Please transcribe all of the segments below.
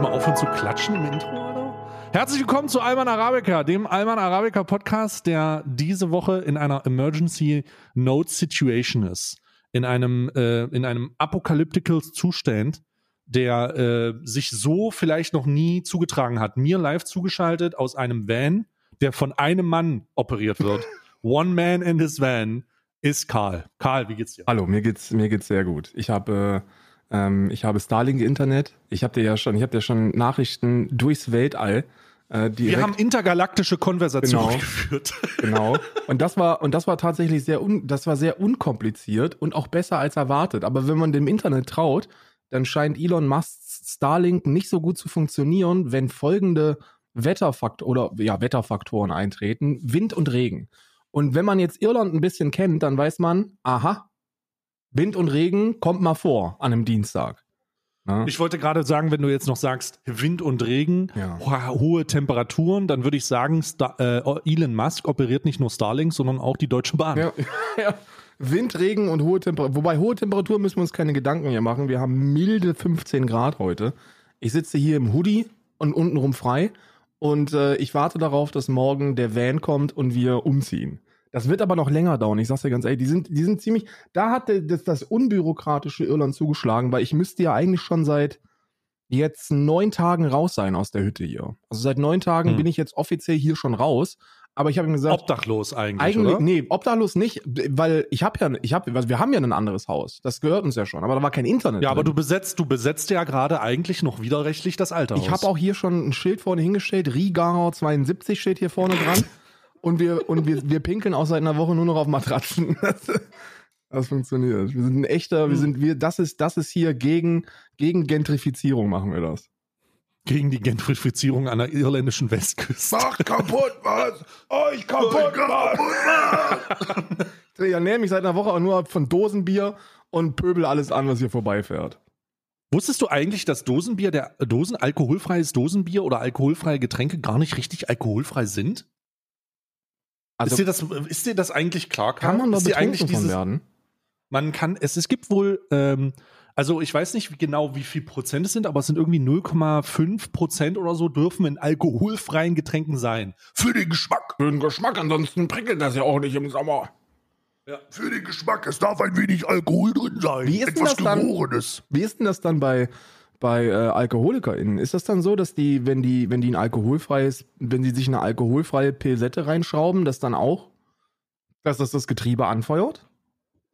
du mal aufhören zu klatschen im Intro, oder? Herzlich willkommen zu Alman Arabica, dem Alman Arabica Podcast, der diese Woche in einer Emergency Note Situation ist. In einem, äh, in einem apocalyptical Zustand, der äh, sich so vielleicht noch nie zugetragen hat. Mir live zugeschaltet aus einem Van, der von einem Mann operiert wird. One man in this van ist Karl. Karl, wie geht's dir? Hallo, mir geht's, mir geht's sehr gut. Ich habe, ähm, ich habe Starlink Internet. Ich habe dir ja schon, ich habe dir schon Nachrichten durchs Weltall. Äh, Wir haben intergalaktische Konversationen Genau. geführt. genau. Und das war, und das war tatsächlich sehr, un, das war sehr unkompliziert und auch besser als erwartet. Aber wenn man dem Internet traut, dann scheint Elon Musks Starlink nicht so gut zu funktionieren, wenn folgende Wetterfakt oder ja Wetterfaktoren eintreten: Wind und Regen. Und wenn man jetzt Irland ein bisschen kennt, dann weiß man, aha, Wind und Regen kommt mal vor an einem Dienstag. Ne? Ich wollte gerade sagen, wenn du jetzt noch sagst, Wind und Regen, Ja. ho- hohe Temperaturen, dann würde ich sagen, Star äh, Elon Musk operiert nicht nur Starlink, sondern auch die Deutsche Bahn. Ja, ja. Wind, Regen und hohe Temperatur. Wobei hohe Temperatur müssen wir uns keine Gedanken hier machen. Wir haben milde 15 Grad heute. Ich sitze hier im Hoodie und untenrum frei. Und äh, ich warte darauf, dass morgen der Van kommt und wir umziehen. Das wird aber noch länger dauern. Ich sag's dir ganz ehrlich, die sind, die sind ziemlich. Da hat das, das unbürokratische Irland zugeschlagen, weil ich müsste ja eigentlich schon seit jetzt neun Tagen raus sein aus der Hütte hier. Also seit neun Tagen Hm. bin ich jetzt offiziell hier schon raus. Aber ich habe ihm gesagt, Obdachlos eigentlich, eigentlich, oder? nee, obdachlos nicht, weil ich habe ja, ich habe, wir haben ja ein anderes Haus. Das gehört uns ja schon, aber da war kein Internet. Ja, aber du drin. besetzt, du besetzt ja gerade eigentlich noch widerrechtlich das alte Haus. Ich habe auch hier schon ein Schild vorne hingestellt. Rigarer 72 steht hier vorne dran. und wir, und wir, wir pinkeln auch seit einer Woche nur noch auf Matratzen. Das, funktioniert. Wir sind ein echter, wir Hm. sind, wir, das ist, das ist hier gegen, gegen Gentrifizierung machen wir das. gegen die Gentrifizierung an der irländischen Westküste. Macht kaputt, was? Euch kaputt, was? Ich ernähre mich seit einer Woche auch nur von Dosenbier und pöbel alles an, was hier vorbeifährt. Wusstest du eigentlich, dass Dosenbier, der Dosen, alkoholfreies Dosenbier oder alkoholfreie Getränke gar nicht richtig alkoholfrei sind? Also ist, dir das, ist dir das eigentlich klar? Karl? kann man da ist betrunken von werden? Man kann, es, es gibt wohl, ähm, also ich weiß nicht genau, wie viel Prozent es sind, aber es sind irgendwie 0,5 Prozent oder so dürfen in alkoholfreien Getränken sein. Für den Geschmack. Für den Geschmack, ansonsten prickelt das ja auch nicht im Sommer. Ja. Für den Geschmack, es darf ein wenig Alkohol drin sein. Wie ist denn Etwas das dann? Wie ist denn das dann bei, bei äh, AlkoholikerInnen? Ist das dann so, dass die, wenn die, wenn die ein alkoholfreies, wenn sie sich eine alkoholfreie Pilsette reinschrauben, das dann auch, dass das das Getriebe anfeuert?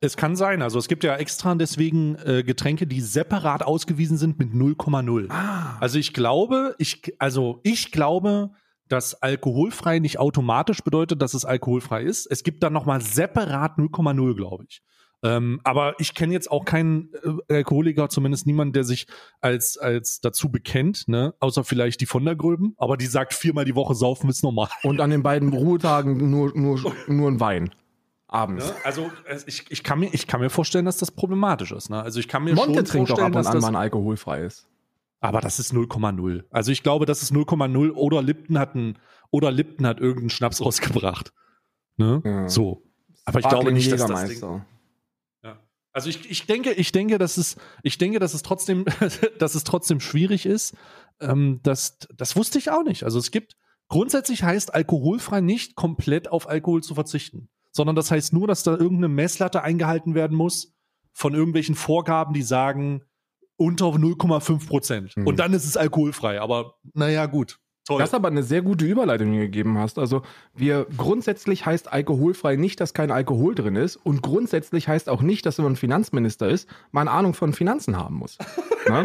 Es kann sein, also es gibt ja extra deswegen äh, Getränke, die separat ausgewiesen sind mit 0,0. Ah. Also ich glaube, ich, also ich glaube, dass alkoholfrei nicht automatisch bedeutet, dass es alkoholfrei ist. Es gibt dann nochmal separat 0,0, glaube ich. Ähm, aber ich kenne jetzt auch keinen äh, Alkoholiker, zumindest niemanden, der sich als, als dazu bekennt, ne? Außer vielleicht die von der Gröben, aber die sagt viermal die Woche saufen ist normal. Und an den beiden Ruhetagen nur, nur, nur ein Wein. Abends. Ne? Also ich, ich, kann mir, ich kann mir vorstellen, dass das problematisch ist. Ne? Also ich kann mir Monte schon trinkt doch vorstellen, ab und an mal ein alkoholfreies. aber das ist 0,0. Also ich glaube, das ist 0,0 oder Lipton hat ein, oder Lipton hat irgendeinen Schnaps rausgebracht. Ne? Ja. So. Aber ich glaube Sparkling nicht, dass das Ding. Also ich, ich denke, ich denke, dass es, ich denke, dass es trotzdem, dass es trotzdem schwierig ist. Ähm, das, das wusste ich auch nicht. Also es gibt, grundsätzlich heißt alkoholfrei nicht komplett auf Alkohol zu verzichten, sondern das heißt nur, dass da irgendeine Messlatte eingehalten werden muss von irgendwelchen Vorgaben, die sagen unter 0,5 Prozent. Mhm. Und dann ist es alkoholfrei. Aber naja, gut. Toll. Das ist aber eine sehr gute Überleitung, die du gegeben hast. Also, wir grundsätzlich heißt alkoholfrei nicht, dass kein Alkohol drin ist. Und grundsätzlich heißt auch nicht, dass wenn man Finanzminister ist, man eine Ahnung von Finanzen haben muss. Ne?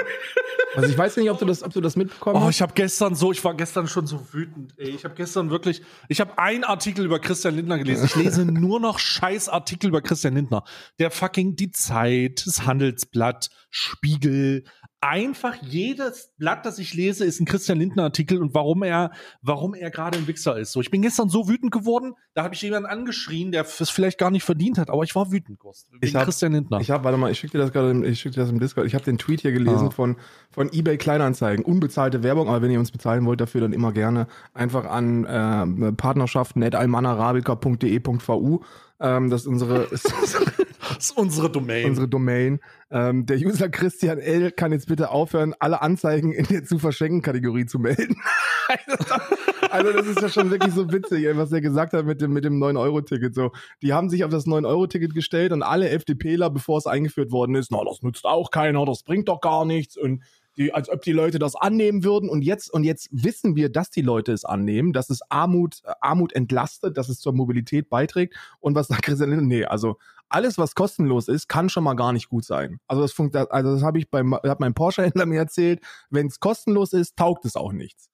Also ich weiß nicht, ob du das, ob du das mitbekommen Oh, hast. ich habe gestern so, ich war gestern schon so wütend. Ey. Ich habe gestern wirklich, ich habe einen Artikel über Christian Lindner gelesen. Ich lese nur noch scheiß Artikel über Christian Lindner. Der fucking die Zeit, das Handelsblatt, Spiegel, einfach jedes Blatt, das ich lese, ist ein Christian Lindner Artikel und warum er, warum er gerade ein Wichser ist. So, ich bin gestern so wütend geworden, da habe ich jemanden angeschrien, der es vielleicht gar nicht verdient hat, aber ich war wütend, wegen Ich hab- Christian Lindner. Ich habe, warte mal, ich schicke dir das gerade, ich schicke dir das im Discord. Ich habe den Tweet hier gelesen Ah. von, von eBay Kleinanzeigen. Unbezahlte Werbung, aber wenn ihr uns bezahlen wollt dafür, dann immer gerne einfach an äh, partnerschaften.almanarabica.de.vu Ähm, das ist unsere, ist unsere, Das ist unsere Domain. unsere Domain. Ähm, der User Christian L. kann jetzt bitte aufhören, alle Anzeigen in der zu verschenken Kategorie zu melden. also das ist ja schon wirklich so witzig, was er gesagt hat mit dem, mit dem 9-Euro-Ticket. So, die haben sich auf das 9-Euro-Ticket gestellt und alle FDPler, bevor es eingeführt worden ist, na, das nützt auch keiner, das bringt doch gar nichts und die, als ob die Leute das annehmen würden. Und jetzt, und jetzt wissen wir, dass die Leute es annehmen, dass es Armut, äh, Armut entlastet, dass es zur Mobilität beiträgt. Und was sagt Christian Lindner? Nee, also alles, was kostenlos ist, kann schon mal gar nicht gut sein. Also das funkt, also das habe ich beim, hat mein Porsche-Händler mir erzählt. Wenn es kostenlos ist, taugt es auch nichts.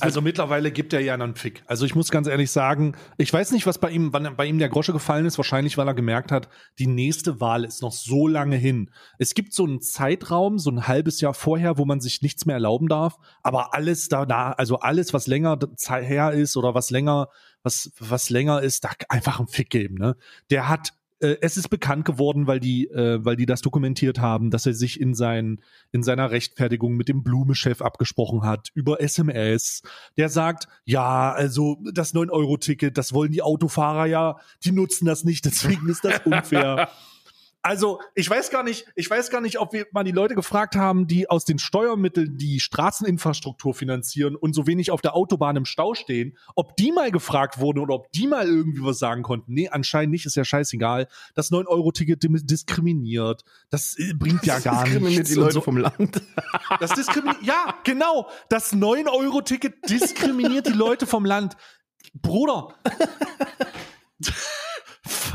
Also mittlerweile gibt er ja einen Fick. Also ich muss ganz ehrlich sagen, ich weiß nicht, was bei ihm, wann bei ihm der Grosche gefallen ist. Wahrscheinlich, weil er gemerkt hat, die nächste Wahl ist noch so lange hin. Es gibt so einen Zeitraum, so ein halbes Jahr vorher, wo man sich nichts mehr erlauben darf. Aber alles da, da also alles, was länger her ist oder was länger, was, was länger ist, da einfach einen Fick geben. Ne? Der hat äh, es ist bekannt geworden, weil die, äh, weil die das dokumentiert haben, dass er sich in, sein, in seiner Rechtfertigung mit dem Blume-Chef abgesprochen hat über SMS. Der sagt, ja, also das 9-Euro-Ticket, das wollen die Autofahrer ja, die nutzen das nicht, deswegen ist das unfair. Also, ich weiß gar nicht, ich weiß gar nicht, ob wir mal die Leute gefragt haben, die aus den Steuermitteln die Straßeninfrastruktur finanzieren und so wenig auf der Autobahn im Stau stehen, ob die mal gefragt wurden oder ob die mal irgendwie was sagen konnten. Nee, anscheinend nicht, ist ja scheißegal. Das 9-Euro-Ticket dim- diskriminiert. Das äh, bringt ja gar diskriminiert nichts. die und Leute so. vom Land. Das diskriminiert, ja, genau. Das 9-Euro-Ticket diskriminiert die Leute vom Land. Bruder.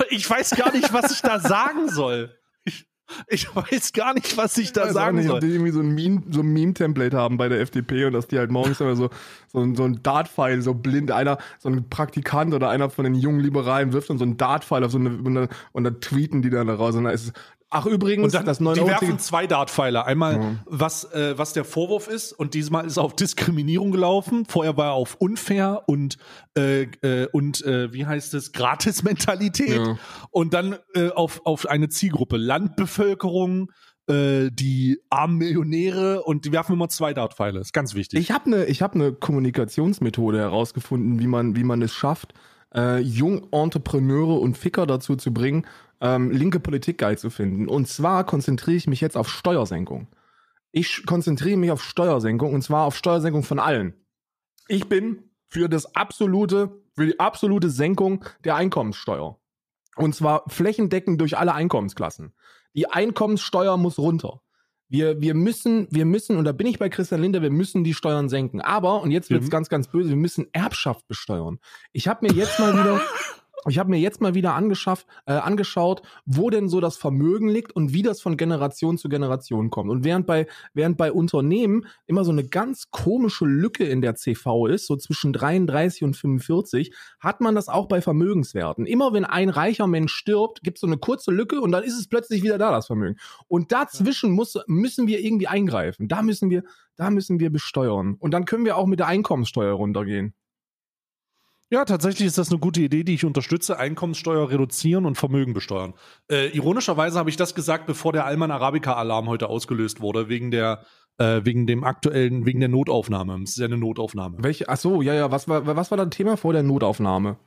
Ich weiß gar nicht, was ich da sagen soll. Ich, ich weiß gar nicht, was ich da auch sagen nicht, ob soll. die irgendwie so ein Meme, so ein Meme-Template haben bei der FDP und dass die halt morgens immer so, so, ein- so ein Dart-Pfeil, so blind, einer, so ein Praktikant oder einer von den jungen Liberalen wirft dann so ein Dart-Pfeil auf so eine, und dann, und dann tweeten die dann da raus und dann ist es, ach übrigens, Und das 9 die werfen zwei Dartpfeiler. Einmal, was, äh, was der Vorwurf ist, und diesmal ist er auf Diskriminierung gelaufen. Vorher war er auf unfair und, äh, äh, und äh, wie heißt es, Gratis-Mentalität. Ja. Und dann äh, auf, auf eine Zielgruppe, Landbevölkerung, äh, die armen Millionäre und die werfen immer zwei Dartpfeile. Ist ganz wichtig. Ich habe eine hab ne Kommunikationsmethode herausgefunden, wie man, wie man es schafft, äh, jung Entrepreneure und Ficker dazu zu bringen, ähm, linke Politik geil zu finden. Und zwar konzentriere ich mich jetzt auf Steuersenkung. Ich konzentriere mich auf Steuersenkung und zwar auf Steuersenkung von allen. Ich bin für das absolute, für die absolute Senkung der Einkommenssteuer. Und zwar flächendeckend durch alle Einkommensklassen. Die Einkommenssteuer muss runter. Wir, wir müssen, wir müssen, und da bin ich bei Christian Lindner, wir müssen die Steuern senken. Aber, und jetzt wird's Mhm. ganz, ganz böse, wir müssen Erbschaft besteuern. Ich habe mir jetzt mal wieder, ich habe mir jetzt mal wieder angeschafft, äh, angeschaut, wo denn so das Vermögen liegt und wie das von Generation zu Generation kommt. Und während bei, während bei Unternehmen immer so eine ganz komische Lücke in der CV ist, so zwischen 33 und 45, hat man das auch bei Vermögenswerten. Immer wenn ein reicher Mensch stirbt, gibt es so eine kurze Lücke und dann ist es plötzlich wieder da, das Vermögen. Und dazwischen muss, müssen wir irgendwie eingreifen. Da müssen wir, da müssen wir besteuern. Und dann können wir auch mit der Einkommenssteuer runtergehen. Ja, tatsächlich ist das eine gute Idee, die ich unterstütze. Einkommenssteuer reduzieren und Vermögen besteuern. Äh, ironischerweise habe ich das gesagt, bevor der Alman Arabica-Alarm heute ausgelöst wurde, wegen der, äh, wegen dem aktuellen, wegen der Notaufnahme. Es ist ja eine Notaufnahme. Welche, ach so, ja, ja, was war, was war das Thema vor der Notaufnahme?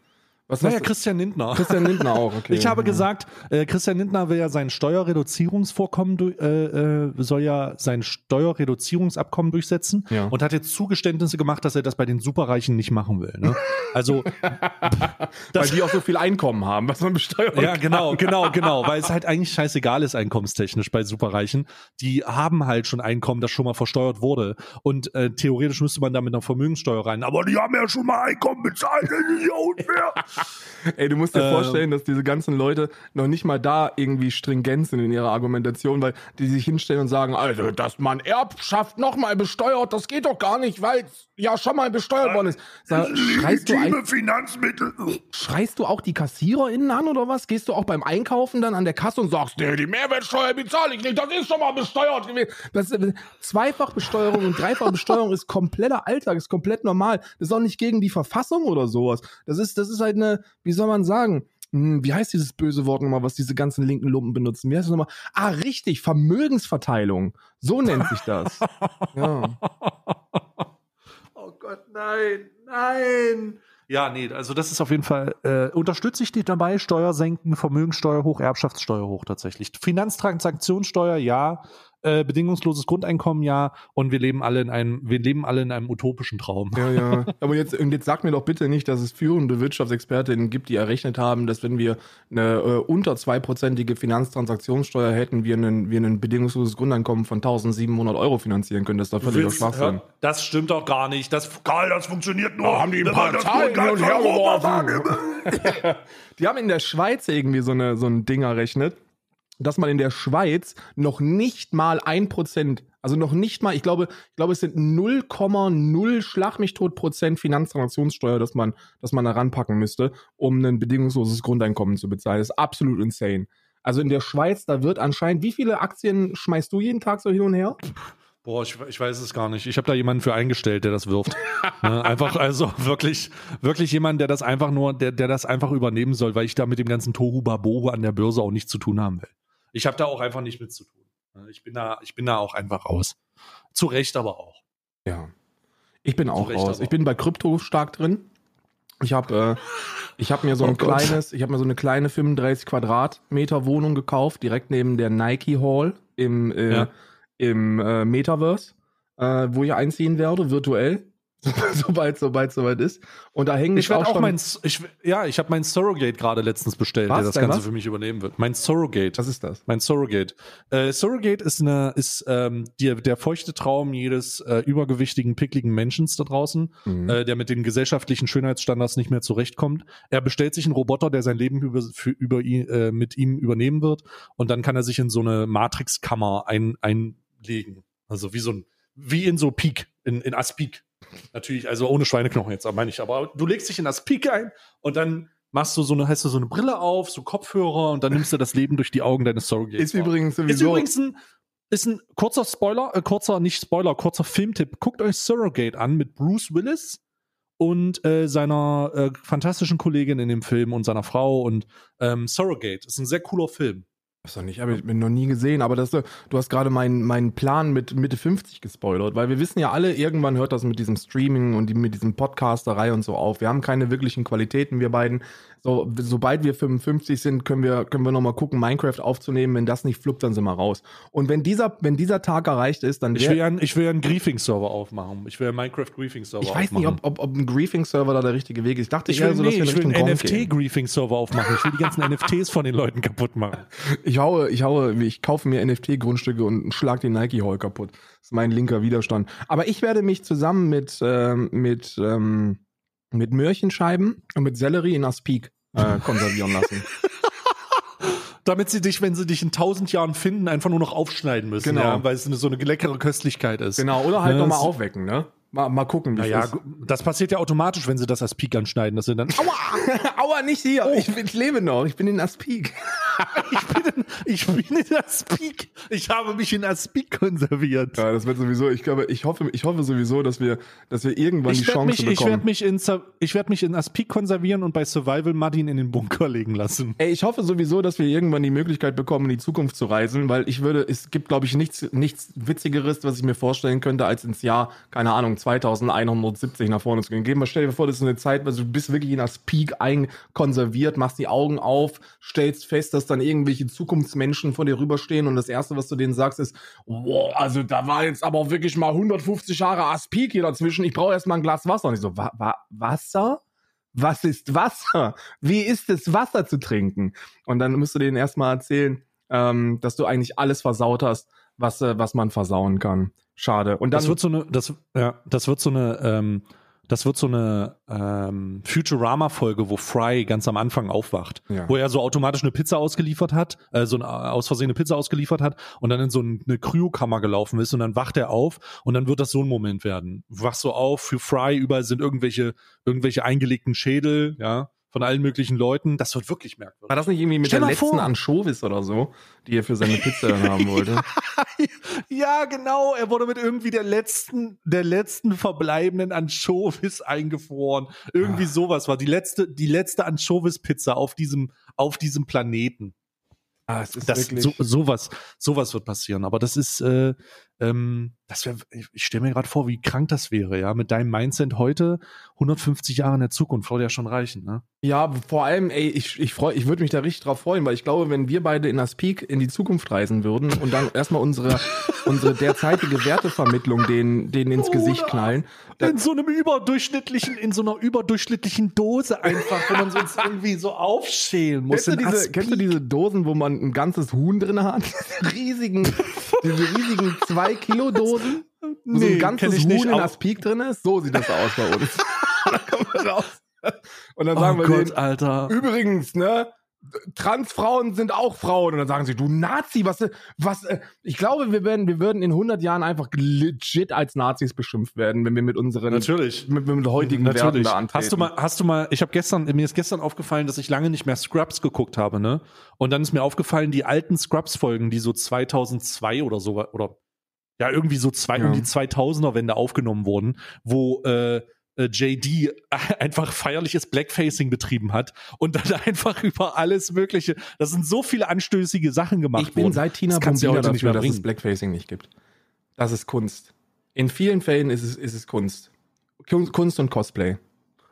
Was Naja, Christian Lindner. Christian Lindner auch, okay. Ich habe ja. gesagt, äh, Christian Lindner will ja sein Steuerreduzierungsvorkommen, du- äh, äh, soll ja sein Steuerreduzierungsabkommen durchsetzen Ja. und hat jetzt Zugeständnisse gemacht, dass er das bei den Superreichen nicht machen will. Ne? Also Weil die auch so viel Einkommen haben, was man besteuern Ja, kann. genau, genau, genau, weil es halt eigentlich scheißegal ist einkommenstechnisch bei Superreichen. Die haben halt schon Einkommen, das schon mal versteuert wurde und äh, theoretisch müsste man da mit einer Vermögenssteuer rein. Aber Aber die haben ja schon mal Einkommen bezahlt, das ist ja unfair. Ey, du musst dir Ähm. vorstellen, dass diese ganzen Leute noch nicht mal da irgendwie stringent sind in ihrer Argumentation, weil die sich hinstellen und sagen, also, dass man Erbschaft nochmal besteuert, das geht doch gar nicht, weil es ja schon mal besteuert worden ist. Sag, schreist, du, ein- Finanzmittel. schreist du auch die KassiererInnen an oder was? Gehst du auch beim Einkaufen dann an der Kasse und sagst, nee, die Mehrwertsteuer bezahle ich nicht, das ist schon mal besteuert gewesen. Das, äh, Zweifachbesteuerung und Dreifachbesteuerung ist kompletter Alltag, ist komplett normal. Das ist auch nicht gegen die Verfassung oder sowas. Das ist, das ist halt eine, wie soll man sagen, hm, wie heißt dieses böse Wort nochmal, was diese ganzen linken Lumpen benutzen? Wie heißt das nochmal? Ah, richtig, Vermögensverteilung. So nennt sich das. Ja. Oh Gott, nein, nein. Ja, nee, also das ist auf jeden Fall, äh, unterstütze ich dich dabei, Steuer senken, Vermögenssteuer hoch, Erbschaftssteuer hoch tatsächlich. Finanztransaktionssteuer, ja, äh, bedingungsloses Grundeinkommen, ja, und wir leben alle in einem, wir leben alle in einem utopischen Traum. Ja, ja. Aber jetzt, jetzt sag mir doch bitte nicht, dass es führende Wirtschaftsexpertinnen gibt, die errechnet haben, dass wenn wir eine äh, unter zweiprozentige Finanztransaktionssteuer hätten, wir einen, wir ein bedingungsloses Grundeinkommen von 1700 Euro finanzieren können. Das ist doch völliger Schwachsinn. Das stimmt doch gar nicht. Das, Karl, das funktioniert nur. Da haben die ein paar Zahlen hin und her geworfen. Die haben in der Schweiz irgendwie so, eine, so ein Ding errechnet, dass man in der Schweiz noch nicht mal ein Prozent, also noch nicht mal, ich glaube, ich glaube, es sind 0,0 Schlag mich tot Prozent Finanztransaktionssteuer, dass man, dass man da ranpacken müsste, um ein bedingungsloses Grundeinkommen zu bezahlen. Das ist absolut insane. Also in der Schweiz, da wird anscheinend, wie viele Aktien schmeißt du jeden Tag so hin und her? Boah, ich, ich weiß es gar nicht. Ich habe da jemanden für eingestellt, der das wirft. ne? Einfach, also wirklich, wirklich jemand, der das einfach nur, der, der das einfach übernehmen soll, weil ich da mit dem ganzen Tohu Babohu an der Börse auch nichts zu tun haben will. Ich habe da auch einfach nicht mit zu tun. Ne? Ich bin da, ich bin da auch einfach raus. Zu Recht aber auch. Ja. Ich bin auch Recht raus. Ich bin bei Krypto stark drin. Ich habe äh, ich hab mir so ein Oh Gott. kleines, ich habe mir so eine kleine 35 Quadratmeter Wohnung gekauft, direkt neben der Nike Hall im, äh, Ja. im äh, Metaverse, äh, wo ich einziehen werde, virtuell. sobald, sobald, soweit ist. Und da hängen Ich werde auch auch mein, ich, ja, ich habe mein Surrogate gerade letztens bestellt, Was? der das Ganze was? für mich übernehmen wird. Mein Surrogate. was ist das? Mein Surrogate. Äh, Surrogate ist eine, ist ähm, die, der feuchte Traum jedes äh, übergewichtigen, pickligen Menschen da draußen, Mhm. äh, der mit den gesellschaftlichen Schönheitsstandards nicht mehr zurechtkommt. Er bestellt sich einen Roboter, der sein Leben über, für, über ihn, äh, mit ihm übernehmen wird, und dann kann er sich in so eine Matrixkammer ein, einlegen. Also wie so ein, wie in so Peak, in, in Aspik. Natürlich, also ohne Schweineknochen jetzt, meine ich. Aber du legst dich in Aspik ein und dann machst du so eine, hast du so eine Brille auf, so Kopfhörer und dann nimmst du das Leben durch die Augen deines Surrogates. Ist wahr. übrigens Ist sowieso. übrigens ein, ist ein kurzer Spoiler, äh, kurzer, nicht Spoiler, kurzer Filmtipp. Guckt euch Surrogate an mit Bruce Willis und äh, seiner äh, fantastischen Kollegin in dem Film und seiner Frau und ähm, Surrogate. Ist ein sehr cooler Film. Das doch nicht, aber ich bin noch nie gesehen. Aber das, du hast gerade meinen meinen Plan mit Mitte 50 gespoilert, weil wir wissen ja alle, irgendwann hört das mit diesem Streaming und mit diesem Podcasterei und so auf. Wir haben keine wirklichen Qualitäten, wir beiden. So, sobald wir 55 sind, können wir, können wir nochmal gucken, Minecraft aufzunehmen. Wenn das nicht fluppt, dann sind wir raus. Und wenn dieser, wenn dieser Tag erreicht ist, dann Ich will ja einen, ich will ja einen Griefing-Server aufmachen. Ich will einen Minecraft-Griefing-Server ich aufmachen. weiß nicht, ob, ob, ob ein Griefing-Server da der richtige Weg ist. Ich dachte ich eher will, so, dass nee, wir ich will einen. NFT-Griefing-Server aufmachen. Ich will die ganzen NFTs von den Leuten kaputt machen. Ich haue, ich haue, ich kaufe mir NFT-Grundstücke und schlag den Nike Hall kaputt. Das ist mein linker Widerstand. Aber ich werde mich zusammen mit, ähm, mit, ähm, mit Möhrchenscheiben und mit Sellerie in Aspik äh, konservieren lassen. Damit sie dich, wenn sie dich in tausend Jahren finden, einfach nur noch aufschneiden müssen. Genau. Ja, weil es eine, so eine leckere Köstlichkeit ist. genau, oder halt Ne, nochmal aufwecken, ne? Mal, mal gucken, wie es Naja, ist. das passiert ja automatisch, wenn sie das als Peak anschneiden. Dass sie dann, Aua! Aua, nicht hier! Ich, ich lebe noch, ich bin in Aspik. Ich, bin in, ich bin in Aspik. Ich habe mich in Aspik konserviert. Ja, das wird sowieso, ich glaube, ich hoffe, ich hoffe sowieso, dass wir, dass wir irgendwann die Ich werde Chance mich, ich bekommen. werd mich, in ich werd mich in Aspik konservieren und bei Survival Martin in den Bunker legen lassen. Ey, ich hoffe sowieso, dass wir irgendwann die Möglichkeit bekommen, in die Zukunft zu reisen, weil ich würde, es gibt, glaube ich, nichts, nichts Witzigeres, was ich mir vorstellen könnte, als ins Jahr, keine Ahnung, 2170 nach vorne zu gehen. Geh mal, stell dir vor, das ist eine Zeit, also du bist wirklich in das Peak einkonserviert, machst die Augen auf, stellst fest, dass dann irgendwelche Zukunftsmenschen vor dir rüberstehen und das Erste, was du denen sagst, ist, wow, also da war jetzt aber wirklich mal 150 Jahre Aspik hier dazwischen, ich brauche erst mal ein Glas Wasser. Und ich so, wa wa Wasser? was ist Wasser? Wie ist es, Wasser zu trinken? Und dann musst du denen erstmal erzählen, ähm, dass du eigentlich alles versaut hast, was, äh, was man versauen kann. Schade. Und dann, Das wird so eine, das, ja, das wird so eine, ähm, das wird so eine ähm, Futurama-Folge, wo Fry ganz am Anfang aufwacht, Ja. wo er so automatisch eine Pizza ausgeliefert hat, äh, so eine aus Versehen eine Pizza ausgeliefert hat und dann in so eine Kryokammer gelaufen ist und dann wacht er auf und dann wird das so ein Moment werden. Wachst so auf, für Fry überall sind irgendwelche, irgendwelche eingelegten Schädel, ja, von allen möglichen Leuten. Das wird wirklich merkwürdig. war das nicht irgendwie mit Stell der letzten vor. Anchovis oder so, die er für seine Pizza dann haben wollte? ja, genau. Er wurde mit irgendwie der letzten, der letzten verbleibenden Anchovis eingefroren. Irgendwie sowas war die letzte, die letzte Anchovis-Pizza auf diesem, auf diesem Planeten. Ah, es ist Das, wirklich. so, sowas, sowas wird passieren. Aber das ist, äh, Ähm, das wäre, ich stelle mir gerade vor, wie krank das wäre, ja, mit deinem Mindset heute 150 Jahre in der Zukunft, würde ja schon reichen, ne? Ja, vor allem, ey, ich, ich ich würde mich da richtig drauf freuen, weil ich glaube, wenn wir beide in das Peak in die Zukunft reisen würden und dann erstmal unsere, unsere derzeitige Wertevermittlung denen, denen ins Gesicht knallen, In so einem überdurchschnittlichen, in so einer überdurchschnittlichen Dose einfach, wo man sonst irgendwie so aufschälen muss. Kennst du, diese, kennst du diese Dosen, wo man ein ganzes Huhn drin hat? Diese riesigen, diese riesigen 2-Kilo-Dosen, wo so ein ganzes Huhn nicht, in Aspik drin ist? So sieht das aus bei uns. dann kommen wir raus. Und dann Oh sagen wir Gott, denen, Alter. übrigens, ne? Transfrauen sind auch Frauen. Und dann sagen sie, du Nazi, was, was, äh, ich glaube, wir werden, wir würden in 100 Jahren einfach legit als Nazis beschimpft werden, wenn wir mit unseren, Natürlich. mit, mit heutigen Werten Natürlich. da antreten. Hast du mal, hast du mal, ich habe gestern, mir ist gestern aufgefallen, dass ich lange nicht mehr Scrubs geguckt habe, ne? Und dann ist mir aufgefallen, die alten Scrubs-Folgen, die so 2002 oder so, oder ja, irgendwie so zwei, Ja. um die 2000er-Wende aufgenommen wurden, wo äh, JD einfach feierliches Blackfacing betrieben hat und dann einfach über alles Mögliche, das sind so viele anstößige Sachen gemacht Ich bin worden. seit Tina Das Bombina heute nicht dafür, mehr dass es. Blackfacing nicht gibt. Das ist Kunst. In vielen Fällen ist es, ist es Kunst. Kun- Kunst und Cosplay.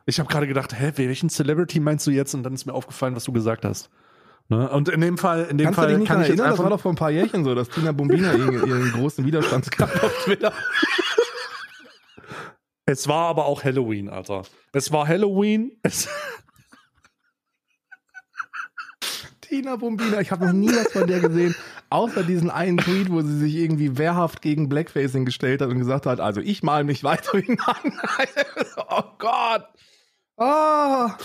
Ich habe gerade gedacht, hä, welchen Celebrity meinst du jetzt? Und dann ist mir aufgefallen, was du gesagt hast. Ne? Und in dem Fall, in dem Kannst Fall du dich nicht kann erinnern? Das war doch vor ein paar Jährchen so, dass Tina Bombina ihren, ihren großen Widerstandskampf auf Twitter. Es war aber auch Halloween, Alter. Es war Halloween. Es, Tina Bombina, ich habe noch nie was von der gesehen, außer diesen einen Tweet, wo sie sich irgendwie wehrhaft gegen Blackfacing gestellt hat und gesagt hat, also ich mal mich weiterhin an. oh Gott. Ah.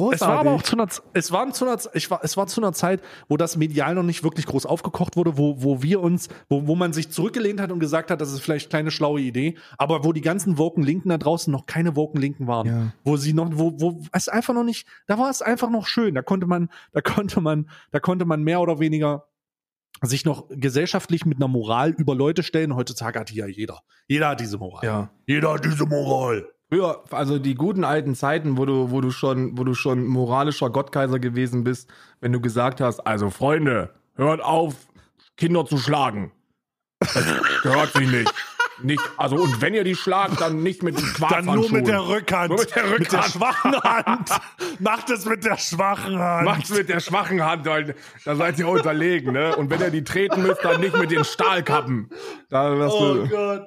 Großartig. es war aber auch zu einer, es war zu einer, ich war, es war zu einer Zeit, wo das medial noch nicht wirklich groß aufgekocht wurde, wo, wo wir uns, wo, wo man sich zurückgelehnt hat und gesagt hat, das ist vielleicht eine kleine schlaue Idee, aber wo die ganzen Woken Linken da draußen noch keine Woken Linken waren, Ja. wo sie noch, wo, wo es einfach noch nicht, da war es einfach noch schön, da konnte man, da konnte man, da konnte man mehr oder weniger sich noch gesellschaftlich mit einer Moral über Leute stellen. Heutzutage hat die ja jeder. Jeder hat diese Moral. Ja. Jeder hat diese Moral. Früher, also die guten alten Zeiten, wo du, wo du schon, wo du schon moralischer Gottkaiser gewesen bist, wenn du gesagt hast, also Freunde, hört auf, Kinder zu schlagen. Das gehört sich nicht. Nicht, also und wenn ihr die schlagt, dann nicht mit Dann Quarzhandschuhen. nur mit der Rückhand. Nur mit der Mit der Rückhand. schwachen Hand. Macht es mit der schwachen Hand. Macht's mit der schwachen Hand, weil da seid ihr unterlegen, ne? Und wenn ihr die treten müsst, dann nicht mit den Stahlkappen. Da Oh du, Gott.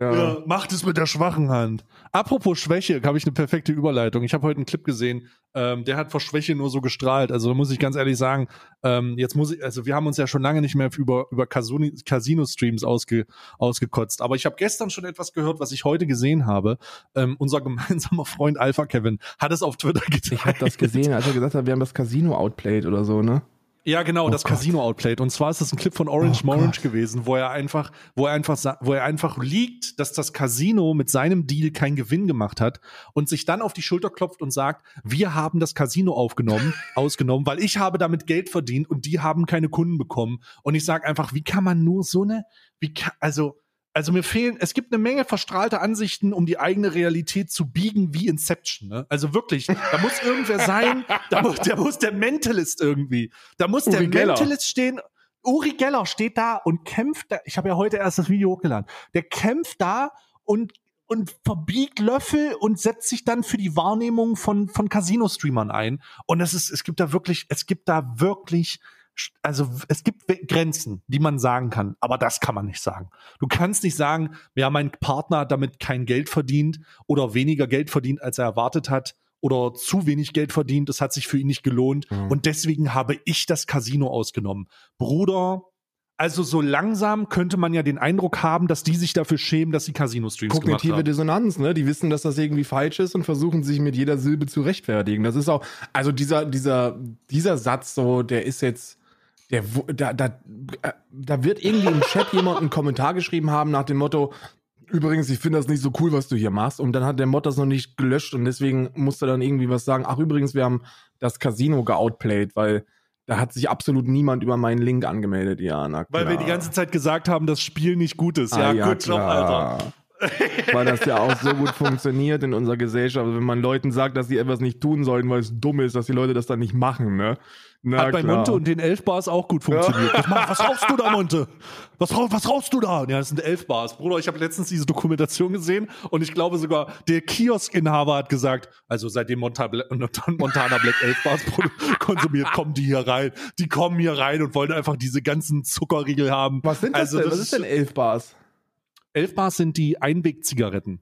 Ja. Ja, macht es mit der schwachen Hand. Apropos Schwäche, habe ich eine perfekte Überleitung. Ich habe heute einen Clip gesehen, ähm, der hat vor Schwäche nur so gestrahlt. Also da muss ich ganz ehrlich sagen, ähm, jetzt muss ich, also wir haben uns ja schon lange nicht mehr über, über Casino-Streams ausge, ausgekotzt. Aber ich habe gestern schon etwas gehört, was ich heute gesehen habe. Ähm, unser gemeinsamer Freund Alpha Kevin hat es auf Twitter geteilt. Ich habe das gesehen, als er gesagt hat, wir haben das Casino outplayed oder so, ne? Ja, genau, Oh das Gott. Casino Outplayed. Und zwar ist das ein Clip von Orange Oh Morange gewesen, wo er einfach, wo er einfach, wo er einfach liegt, dass das Casino mit seinem Deal keinen Gewinn gemacht hat und sich dann auf die Schulter klopft und sagt, wir haben das Casino aufgenommen, ausgenommen, weil ich habe damit Geld verdient und die haben keine Kunden bekommen. Und ich sage einfach, wie kann man nur so eine, wie kann, also, also mir fehlen, es gibt eine Menge verstrahlte Ansichten, um die eigene Realität zu biegen wie Inception. Ne? Also wirklich, da muss irgendwer sein, da muss, da muss der Mentalist irgendwie, da muss der Uri Geller. Mentalist stehen. Uri Geller steht da und kämpft da. Ich habe ja heute erst das Video hochgeladen. Der kämpft da und und verbiegt Löffel und setzt sich dann für die Wahrnehmung von von Casino-Streamern ein. Und es ist, es gibt da wirklich, es gibt da wirklich also es gibt Grenzen, die man sagen kann, aber das kann man nicht sagen. Du kannst nicht sagen, ja, mein Partner hat damit kein Geld verdient oder weniger Geld verdient, als er erwartet hat oder zu wenig Geld verdient, das hat sich für ihn nicht gelohnt Mhm. und deswegen habe ich das Casino ausgenommen. Bruder, also so langsam könnte man ja den Eindruck haben, dass die sich dafür schämen, dass sie Casino-Streams gemacht Kognitive haben. Dissonanz, ne? Die wissen, dass das irgendwie falsch ist und versuchen sich mit jeder Silbe zu rechtfertigen. Das ist auch, also dieser, dieser, dieser Satz so, der ist jetzt, der, da, da, äh, da wird irgendwie im Chat jemand einen Kommentar geschrieben haben nach dem Motto, übrigens, ich finde das nicht so cool, was du hier machst. Und dann hat der Mod das noch nicht gelöscht und deswegen musste dann irgendwie was sagen. Ach, übrigens, wir haben das Casino geoutplayed, weil da hat sich absolut niemand über meinen Link angemeldet. Ja, na klar. Weil wir die ganze Zeit gesagt haben, das Spiel nicht gut ist. Ja, Ah, gut, Job, Alter. weil das ja auch so gut funktioniert in unserer Gesellschaft. Also wenn man Leuten sagt, dass sie etwas nicht tun sollten, weil es dumm ist, dass die Leute das dann nicht machen, ne? Na Hat bei klar. Monte und den 11 Bars auch gut funktioniert. Was, mach- was rauchst du da, Monte? Was, was rauchst du da? Ja, das sind 11 Bars. Bruder, ich habe letztens diese Dokumentation gesehen und ich glaube sogar, der Kioskinhaber hat gesagt, also seitdem Monta Bla- Montana Black 11 Bars konsumiert, kommen die hier rein. Die kommen hier rein und wollen einfach diese ganzen Zuckerriegel haben. Was sind das Also denn? das Was ist denn 11 Bars? 11 Bars sind die Einwegzigaretten.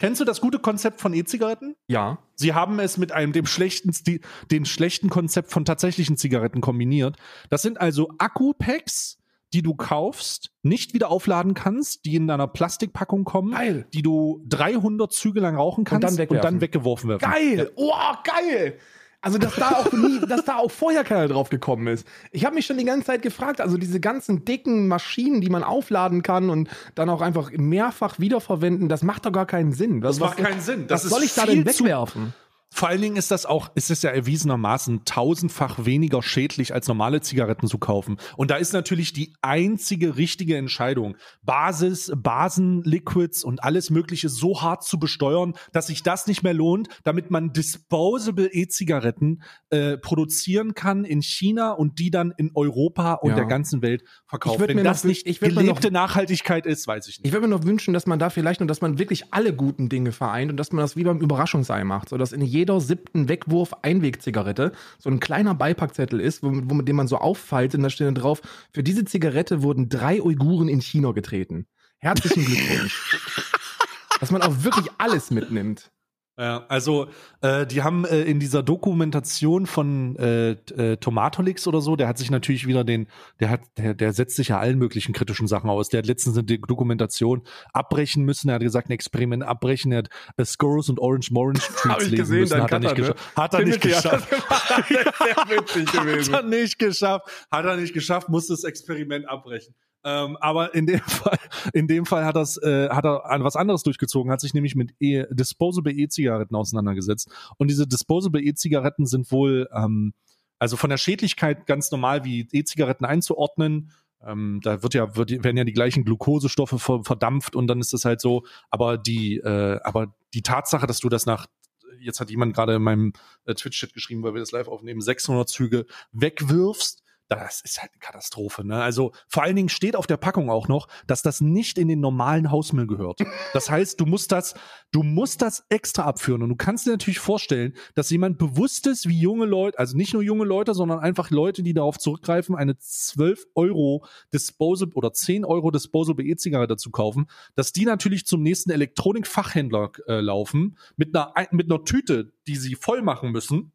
Kennst du das gute Konzept von E-Zigaretten? Ja. Sie haben es mit einem dem schlechten, Sti- den schlechten Konzept von tatsächlichen Zigaretten kombiniert. Das sind also Akku-Packs, die du kaufst, nicht wieder aufladen kannst, die in einer Plastikpackung kommen, Geil. die du 300 Züge lang rauchen kannst dann wegwerfen. weggeworfen werden. Geil! Oh, geil! Also, dass da auch nie, dass da auch vorher keiner drauf gekommen ist. Ich habe mich schon die ganze Zeit gefragt, also diese ganzen dicken Maschinen, die man aufladen kann und dann auch einfach mehrfach wiederverwenden, das macht doch gar keinen Sinn. Was, Das macht was- keinen Sinn. Was Das ist soll ich da denn zu- wegwerfen? Vor allen Dingen ist das auch, ist es ja erwiesenermaßen tausendfach weniger schädlich als normale Zigaretten zu kaufen. Und da ist natürlich die einzige richtige Entscheidung, Basis, Basen, Liquids und alles Mögliche so hart zu besteuern, dass sich das nicht mehr lohnt, damit man disposable E-Zigaretten äh, produzieren kann in China und die dann in Europa und Ja. der ganzen Welt verkauft. Wenn mir das noch nicht ich würd mir gelebte Nachhaltigkeit ist, weiß ich nicht. Ich würde mir noch wünschen, dass man da vielleicht nur, dass man wirklich alle guten Dinge vereint und dass man das wie beim Überraschungsei macht, so dass in jeder siebten Wegwurf Einwegzigarette so ein kleiner Beipackzettel ist, wo, wo, den man so auffaltet und da steht dann drauf, für diese Zigarette wurden drei Uiguren in China getreten. Herzlichen Glückwunsch. dass man auch wirklich alles mitnimmt. Ja, also äh, die haben äh, in dieser Dokumentation von äh, äh, Tomatolix oder so, der hat sich natürlich wieder den, der hat, der, der setzt sich ja allen möglichen kritischen Sachen aus. Der hat letztens eine Dokumentation abbrechen müssen. Er hat gesagt, ein Experiment abbrechen. Er hat äh, Scorus und Orange Morange ich lesen gesehen, müssen. Hat er nicht ne? geschafft. Hat er nicht geschafft. Hat er nicht geschafft. Hat er nicht geschafft, muss das Experiment abbrechen. Ähm, aber in dem Fall, in dem Fall hat, das, äh, hat er an was anderes durchgezogen, hat sich nämlich mit e Disposable E-Zigaretten auseinandergesetzt. Und diese Disposable E-Zigaretten sind wohl, ähm, also von der Schädlichkeit ganz normal wie E-Zigaretten einzuordnen. Ähm, da wird ja, wird, werden ja die gleichen Glukosestoffe ver verdampft und dann ist es halt so, aber die, äh, aber die Tatsache, dass du das nach jetzt hat jemand gerade in meinem äh, Twitch-Chat geschrieben, weil wir das live aufnehmen, 600 Züge wegwirfst, das ist halt eine Katastrophe. Ne? Also vor allen Dingen steht auf der Packung auch noch, dass das nicht in den normalen Hausmüll gehört. Das heißt, du musst das, du musst das extra abführen. Und du kannst dir natürlich vorstellen, dass jemand bewusst ist, wie junge Leute, also nicht nur junge Leute, sondern einfach Leute, die darauf zurückgreifen, eine 12 Euro Disposable oder 10 Euro Disposable E-Zigarette zu kaufen, dass die natürlich zum nächsten Elektronikfachhändler äh, laufen mit einer, mit einer Tüte, die sie voll machen müssen.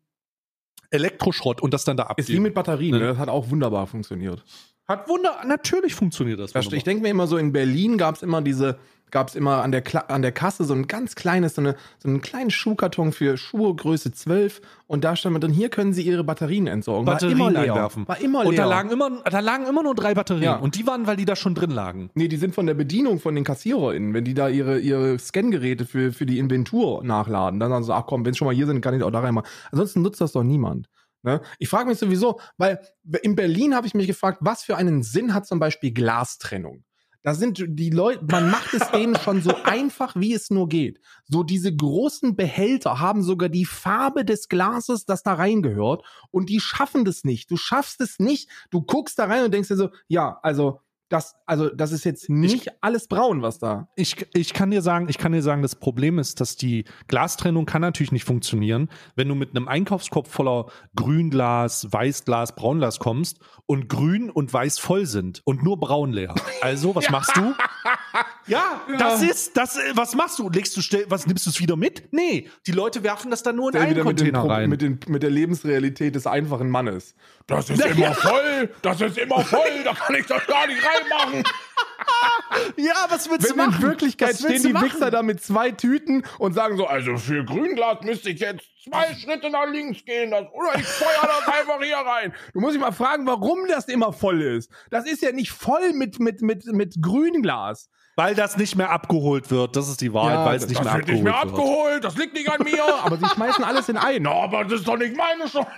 Elektroschrott und das dann da Ist wie abgeben. mit Batterien, ne? das hat auch wunderbar funktioniert. Hat Wunder, natürlich funktioniert das. Das, wunderbar. ich denke mir immer so, in Berlin gab es immer diese, gab es immer an der, Kla an der Kasse so ein ganz kleines, so, eine, so einen kleinen Schuhkarton für Schuhe Größe 12 und da stand man dann, hier können Sie Ihre Batterien entsorgen. Batterien War immer leer. einwerfen. War immer leer. Und da lagen, immer, da lagen immer nur drei Batterien. Ja. Und die waren, weil die da schon drin lagen. Nee, die sind von der Bedienung von den KassiererInnen, wenn die da ihre, ihre Scangeräte für, für die Inventur nachladen, dann sagen sie, ach komm, wenn sie schon mal hier sind, kann ich auch da reinmachen. Ansonsten nutzt das doch niemand. Ne? Ich frage mich sowieso, weil in Berlin habe ich mich gefragt, was für einen Sinn hat zum Beispiel Glastrennung? Da sind die Leute, man macht es denen schon so einfach, wie es nur geht. So diese großen Behälter haben sogar die Farbe des Glases, das da reingehört, und die schaffen das nicht. Du schaffst es nicht. Du guckst da rein und denkst dir so, ja, also das, also das ist jetzt nicht alles braun, was da. Ich, ich kann dir sagen, ich kann dir sagen, das Problem ist, dass die Glastrennung kann natürlich nicht funktionieren, wenn du mit einem Einkaufskorb voller Grünglas, Weißglas, Braunglas kommst und grün und weiß voll sind und nur braun leer. Also, was machst du? Ja, das ist, das, was machst du? Legst du, was nimmst du es wieder mit? Nee, die Leute werfen das dann nur in einen mit, Container Pro- rein. mit, den, mit der Lebensrealität des einfachen Mannes. Das ist immer voll, das ist immer voll, da kann ich das gar nicht reinmachen. ja, was willst Wenn in Wirklichkeit stehen die Wichser da mit zwei Tüten und sagen so, also für Grünglas müsste ich jetzt zwei Schritte nach links gehen das, oder ich feuer das einfach hier rein. Du musst dich mal fragen, warum das immer voll ist. Das ist ja nicht voll mit, mit, mit, mit Grünglas. Weil das nicht mehr abgeholt wird. Das ist die Wahrheit, weil es nicht, das mehr wird abgeholt nicht mehr wird. abgeholt, das liegt nicht an mir. Aber sie schmeißen alles in ein. Na, aber das ist doch nicht meine Schuld.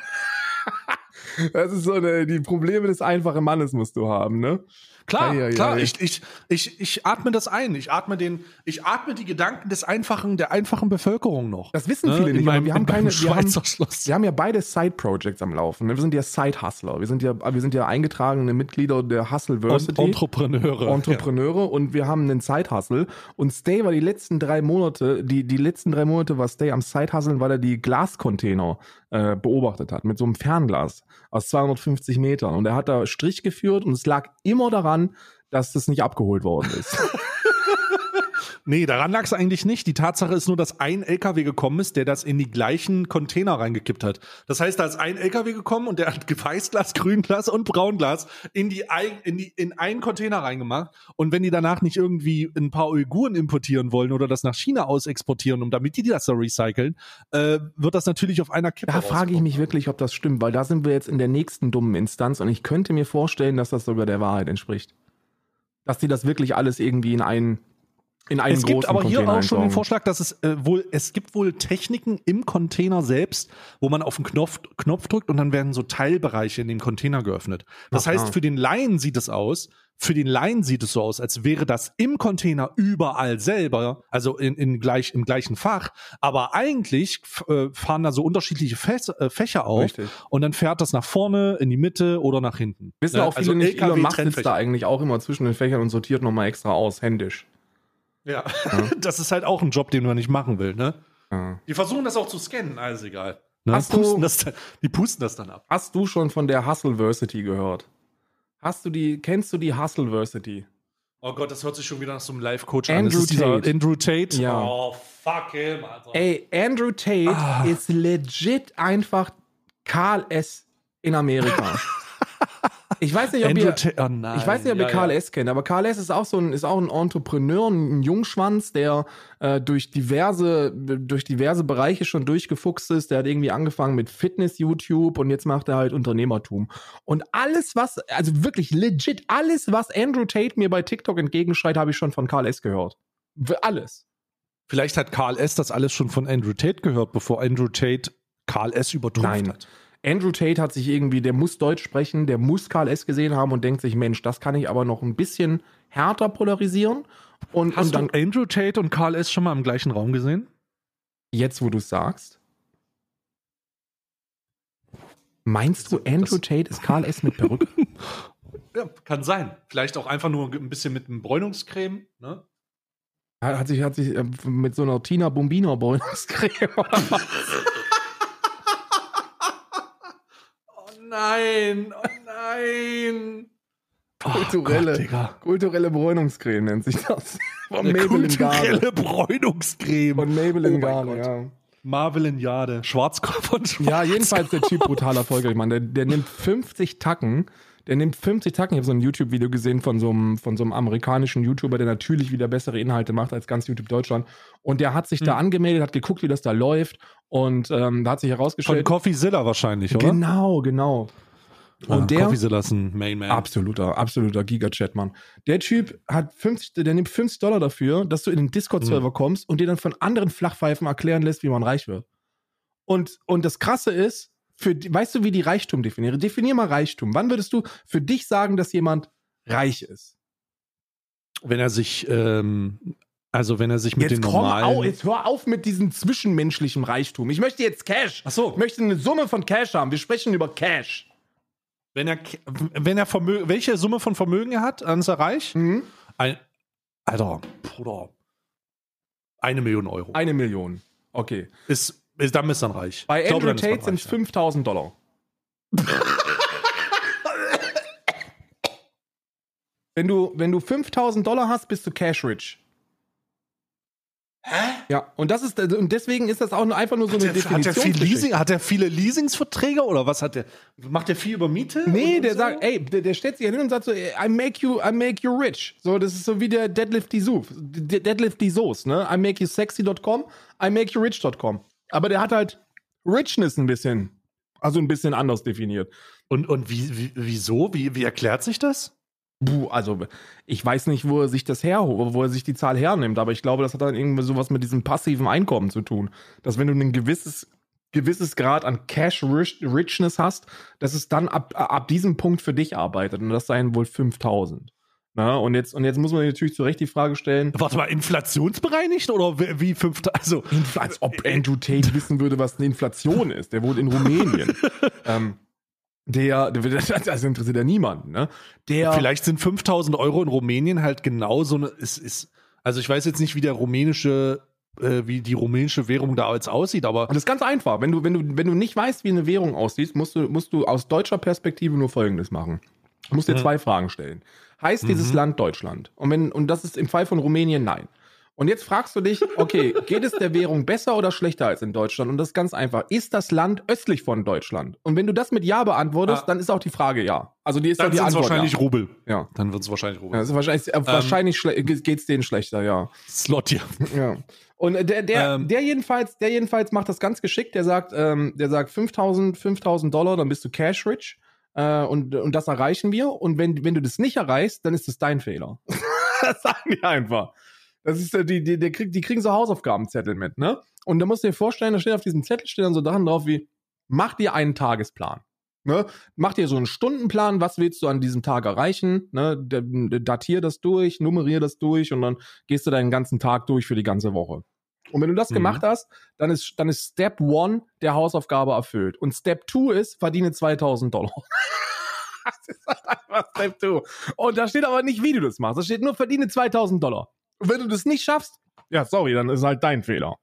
Das ist so eine, die Probleme des einfachen Mannes musst du haben, ne? Klar, Ei, ei, klar, ei. Ich, ich, ich, ich atme das ein. Ich atme den, ich atme die Gedanken des einfachen, der einfachen Bevölkerung noch. Das wissen Ne? viele nicht, meinem- wir haben keine, wir haben, wir haben ja beide Side-Projects am Laufen. Wir sind ja Side-Hustler. Wir sind ja, wir sind ja eingetragene Mitglieder der Hustleversity. Und Entrepreneure. Entrepreneure und wir haben einen Side-Hustle. Und Stay war die letzten drei Monate, die, die letzten drei Monate war Stay am Side-Hustlen, weil er die Glascontainer äh, beobachtet hat mit so einem Fernglas aus 250 Metern. Und er hat da Strich geführt und es lag immer daran, dass das nicht abgeholt worden ist. Nee, daran lag es eigentlich nicht. Die Tatsache ist nur, dass ein LKW gekommen ist, der das in die gleichen Container reingekippt hat. Das heißt, da ist ein LKW gekommen und der hat Weißglas, Grünglas und Braunglas in die, ein- in die in einen Container reingemacht. Und wenn die danach nicht irgendwie ein paar Uiguren importieren wollen oder das nach China ausexportieren, um damit die das da recyceln, äh, wird das natürlich auf einer Kippe Da frage ich mich wirklich, ob das stimmt, weil da sind wir jetzt in der nächsten dummen Instanz und ich könnte mir vorstellen, dass das sogar der Wahrheit entspricht. Dass die das wirklich alles irgendwie in einen, in einen Es großen gibt aber hier Container auch schon den. Vorschlag, dass es äh, wohl, es gibt wohl Techniken im Container selbst, wo man auf den Knopf, Knopf drückt und dann werden so Teilbereiche in dem Container geöffnet. Das Aha. heißt, für den Laien sieht es aus, für den Laien sieht es so aus, als wäre das im Container überall selber, also in, in gleich, im gleichen Fach, aber eigentlich äh, fahren da so unterschiedliche Fäs äh, Fächer auf Richtig. und dann fährt das nach vorne, in die Mitte oder nach hinten. Wissen Ne? auch viele nicht, LKW Elon Musk sitzt Trennfächer. da eigentlich auch immer zwischen den Fächern und sortiert nochmal extra aus, händisch. Ja. das ist halt auch ein Job, den man nicht machen will, ne? Ja. Die versuchen das auch zu scannen, alles egal. Ne? Hast du- pusten das, dann- die pusten das dann ab. Hast du schon von der Hustleversity gehört? Hast du die, kennst du die Hustleversity? Oh Gott, das hört sich schon wieder nach so einem Live-Coach an. Andrew Tate. Andrew Tate. Ja. Oh, fuck him, Alter. Ey, Andrew Tate Ah. ist legit einfach Karl S. in Amerika. ich weiß nicht, ob Andrew ihr, oh nein. Ich weiß nicht, ob ihr Ja, Karl ja. S. kennt, aber Karl S. ist auch so ein, ist auch ein Entrepreneur, ein Jungschwanz, der äh, durch diverse, durch diverse Bereiche schon durchgefuchst ist. Der hat irgendwie angefangen mit Fitness-YouTube und jetzt macht er halt Unternehmertum. Und alles, was, also wirklich legit, alles, was Andrew Tate mir bei TikTok entgegenschreit, habe ich schon von Karl S. gehört. Alles. Vielleicht hat Karl S. das alles schon von Andrew Tate gehört, bevor Andrew Tate Karl S. übertrumpft Nein. hat. Andrew Tate hat sich irgendwie, der muss Deutsch sprechen, der muss Karl S. gesehen haben und denkt sich, Mensch, das kann ich aber noch ein bisschen härter polarisieren. Und, Hast und dann, du Andrew Tate und Karl S. schon mal im gleichen Raum gesehen? jetzt, wo du es sagst, meinst du, Andrew Tate ist Karl S. mit Perücke? Ja, kann sein. Vielleicht auch einfach nur ein bisschen mit einem Bräunungscreme. Ne? hat hat sich, hat sich äh, mit so einer Tina Bombino Bräunungscreme oder was? Oh nein, oh nein. Kulturelle, Oh Gott, kulturelle Bräunungscreme nennt sich das. Von Eine Maybelline Garde. kulturelle Bräunungscreme. Von Maybelline Oh mein Garde, ja. Marvelin Jade. Schwarzkopf und Schwarz. Ja, jedenfalls der Typ brutaler Folge. Ich meine, der, der nimmt 50 Tacken. Der nimmt 50 Tacken. Ich habe so ein YouTube-Video gesehen von so, einem, von so einem amerikanischen YouTuber, der natürlich wieder bessere Inhalte macht als ganz YouTube Deutschland. Und der hat sich da Hm. angemeldet, hat geguckt, wie das da läuft. Und ähm, da hat sich Von herausgestellt. Coffeezilla wahrscheinlich, oder? Genau, genau. Ah, Und der. Coffeezilla ist ein Main Man. Absoluter, absoluter Gigachat, Mann. Der Typ hat 50, der nimmt 50 Dollar dafür, dass du in den Discord-Server kommst und dir dann von anderen Flachpfeifen erklären lässt, wie man reich wird. Und, und das Krasse ist, für, weißt du, wie die Reichtum definiere? Definier mal Reichtum. Wann würdest du für dich sagen, dass jemand reich ist? Wenn er sich, ähm, also wenn er sich mit Jetzt den komm normalen. au, jetzt hör auf mit diesem zwischenmenschlichen Reichtum. Ich möchte jetzt Cash. Ach so. Ich möchte eine Summe von Cash haben. Wir sprechen über Cash. Wenn er, wenn er Vermögen, welche Summe von Vermögen er hat, dann ist er reich? Mhm. Ein, Alter, Bruder. Eine Million Euro. Eine Million. Okay. ist, ist, dann ist er reich. Bei glaube, Andrew dann Tate sind es ja. 5000 Dollar. wenn, du, wenn du 5000 Dollar hast, bist du cash rich. Hä? Ja, und das ist und deswegen ist das auch nur- einfach nur so Hat eine der, hat, der viel. Leasing, hat er viele Leasingsverträge oder was hat der? Macht der viel über Miete? Nee, und der so? sagt, ey, der, der stellt sich hin und sagt so, I make you, I make you rich. So, das ist so wie der Deadlift die Soos, De- Deadlift die Soos, ne? I make you sexy.com, I make you rich.com. Aber der hat halt Richness ein bisschen, also ein bisschen anders definiert. Und, und wie, wie, wieso? Wie, wie erklärt sich das? Puh, also ich weiß nicht, wo er sich das her, wo er sich die Zahl hernimmt, aber ich glaube, das hat dann irgendwie sowas mit diesem passiven Einkommen zu tun. Dass wenn du ein gewisses gewisses Grad an Cash Rich- Richness hast, dass es dann ab, ab diesem Punkt für dich arbeitet. Und das seien wohl 5000. Na, und jetzt, und jetzt muss man natürlich zu Recht die Frage stellen, Warte mal, inflationsbereinigt oder wie- fünf, also Infl- als ob Andrew Tate wissen würde, was eine Inflation ist. Der wohnt in Rumänien. ähm, der, der, das interessiert ja niemanden, ne? Der, vielleicht sind 5000 Euro in Rumänien halt genau so eine, ist, ist, also ich weiß jetzt nicht, wie der rumänische, äh, wie die rumänische Währung da jetzt aussieht, aber Und das ist ganz einfach. Wenn du, wenn du, wenn du nicht weißt, wie eine Währung aussieht, musst du, musst du aus deutscher Perspektive nur Folgendes machen. Du musst dir Mhm. zwei Fragen stellen. Heißt dieses Mhm. Land Deutschland? Und wenn, und das ist im Fall von Rumänien nein. Und jetzt fragst du dich, okay, geht es der Währung besser oder schlechter als in Deutschland? Und das ist ganz einfach. Ist das Land östlich von Deutschland? Und wenn du das mit Ja beantwortest, Ah. dann ist auch die Frage Ja. Also die ist dann die Antwort wahrscheinlich ja. Rubel. Ja. Dann wird es wahrscheinlich Ja, Rubel. das ist wahrscheinlich, äh, wahrscheinlich geht es denen schlechter, ja. Slot hier. Ja. Und äh, der, der, Ähm. der jedenfalls, der jedenfalls macht das ganz geschickt. Der sagt, ähm, der sagt 5000, 5000 Dollar, dann bist du cash rich. Äh, und, und das erreichen wir. Und wenn, wenn du das nicht erreichst, dann ist es dein Fehler. das sagen die einfach. Das ist, die, die, der krieg, die kriegen so Hausaufgabenzettel mit, ne? Und da musst du dir vorstellen, da steht auf diesem Zettel steht dann so Sachen drauf wie, mach dir einen Tagesplan. Ne? Mach dir so einen Stundenplan, was willst du an diesem Tag erreichen? Ne? Datier das durch, nummerier das durch und dann gehst du deinen ganzen Tag durch für die ganze Woche. Und wenn du das Mhm. gemacht hast, dann ist, dann ist Step One der Hausaufgabe erfüllt. Und Step Two ist, verdiene 2000 Dollar. das ist halt einfach Step Two. Und da steht aber nicht, wie du das machst. Da steht nur, verdiene 2000 Dollar. Und wenn du das nicht schaffst, ja, sorry, dann ist halt dein Fehler.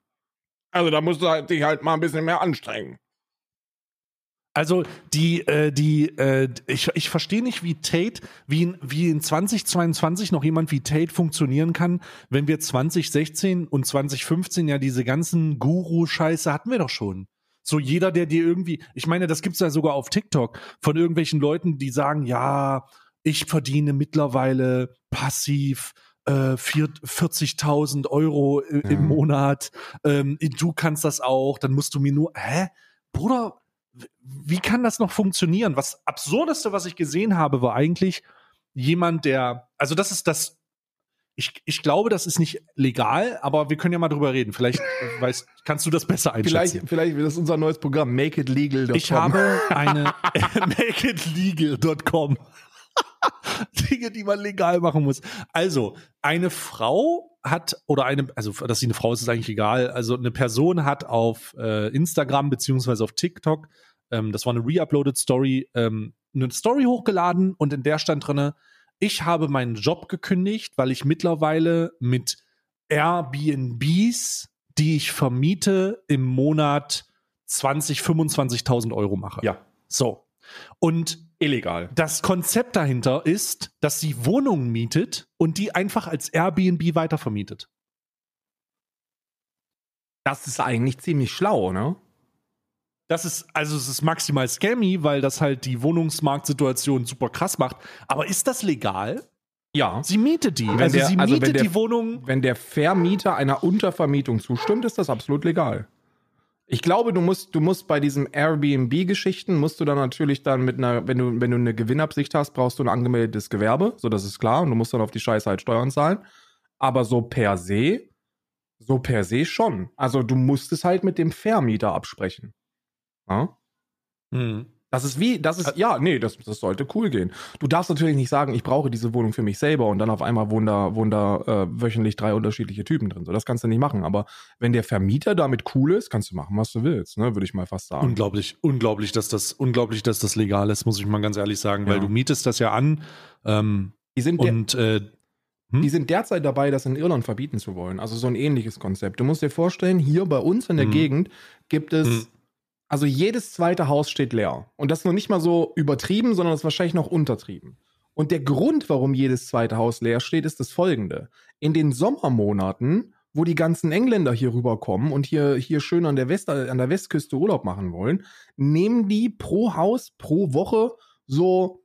Also da musst du halt dich halt mal ein bisschen mehr anstrengen. Also die, äh, die, äh, ich, ich verstehe nicht, wie Tate, wie in, wie in 2022 noch jemand wie Tate funktionieren kann, wenn wir 2016 und 2015 ja diese ganzen Guru-Scheiße hatten wir doch schon. So jeder, der dir irgendwie, ich meine, das gibt's ja sogar auf TikTok von irgendwelchen Leuten, die sagen, ja, ich verdiene mittlerweile passiv äh, vier- 40.000 Euro i- Ja. im Monat. Ähm, du kannst das auch. Dann musst du mir nur, hä, Bruder, wie kann das noch funktionieren? Was absurdeste, was ich gesehen habe, war eigentlich jemand, der, also das ist das, ich, ich glaube, das ist nicht legal, aber wir können ja mal drüber reden. Vielleicht weißt, kannst du das besser einschätzen. Vielleicht, vielleicht das unser neues Programm, Make It Legal. Ich habe eine makeitlegal.com. Dinge, die man legal machen muss. Also, eine Frau hat, oder eine, also, dass sie eine Frau ist, ist eigentlich egal. Also, eine Person hat auf äh, Instagram beziehungsweise auf TikTok, ähm, das war eine reuploaded Story, ähm, eine Story hochgeladen und in der stand drinne, ich habe meinen Job gekündigt, weil ich mittlerweile mit Airbnbs, die ich vermiete, im Monat 20, 25.000 Euro mache. Ja, So. Und illegal. das Konzept dahinter ist, dass sie Wohnungen mietet und die einfach als Airbnb weitervermietet. Das ist eigentlich ziemlich schlau, ne? Das ist, also es ist maximal scammy, weil das halt die Wohnungsmarktsituation super krass macht. Aber ist das legal? Ja. Sie mietet die. Wenn also der- sie also mietet der- die Wohnung. Wenn der Vermieter einer Untervermietung zustimmt, ist das absolut legal. Ich glaube, du musst, du musst bei diesen Airbnb-Geschichten, musst du dann natürlich dann mit einer, wenn du, wenn du eine Gewinnabsicht hast, brauchst du ein angemeldetes Gewerbe, so das ist klar, und du musst dann auf die Scheiße halt Steuern zahlen. Aber so per se, so per se schon. Also du musst es halt mit dem Vermieter absprechen. Ja? Hm. Das ist wie, das ist, ja, nee, das, das sollte cool gehen. Du darfst natürlich nicht sagen, ich brauche diese Wohnung für mich selber und dann auf einmal wohnen da, äh, wöchentlich drei unterschiedliche Typen drin. So, das kannst du nicht machen. Aber wenn der Vermieter damit cool ist, kannst du machen, was du willst, ne, würde ich mal fast sagen. Unglaublich, unglaublich, dass das, unglaublich, dass das legal ist, muss ich mal ganz ehrlich sagen, weil Ja. du mietest das ja an. Ähm, Die sind, und äh, die sind derzeit dabei, das in Irland verbieten zu wollen. Also so ein ähnliches Konzept. Du musst dir vorstellen, hier bei uns in der Mhm. Gegend gibt es, Mhm. Also jedes zweite Haus steht leer. Und das noch nicht mal so übertrieben, sondern das ist wahrscheinlich noch untertrieben. Und der Grund, warum jedes zweite Haus leer steht, ist das folgende. In den Sommermonaten, wo die ganzen Engländer hier rüberkommen und hier, hier schön an der, West, an der Westküste Urlaub machen wollen, nehmen die pro Haus pro Woche so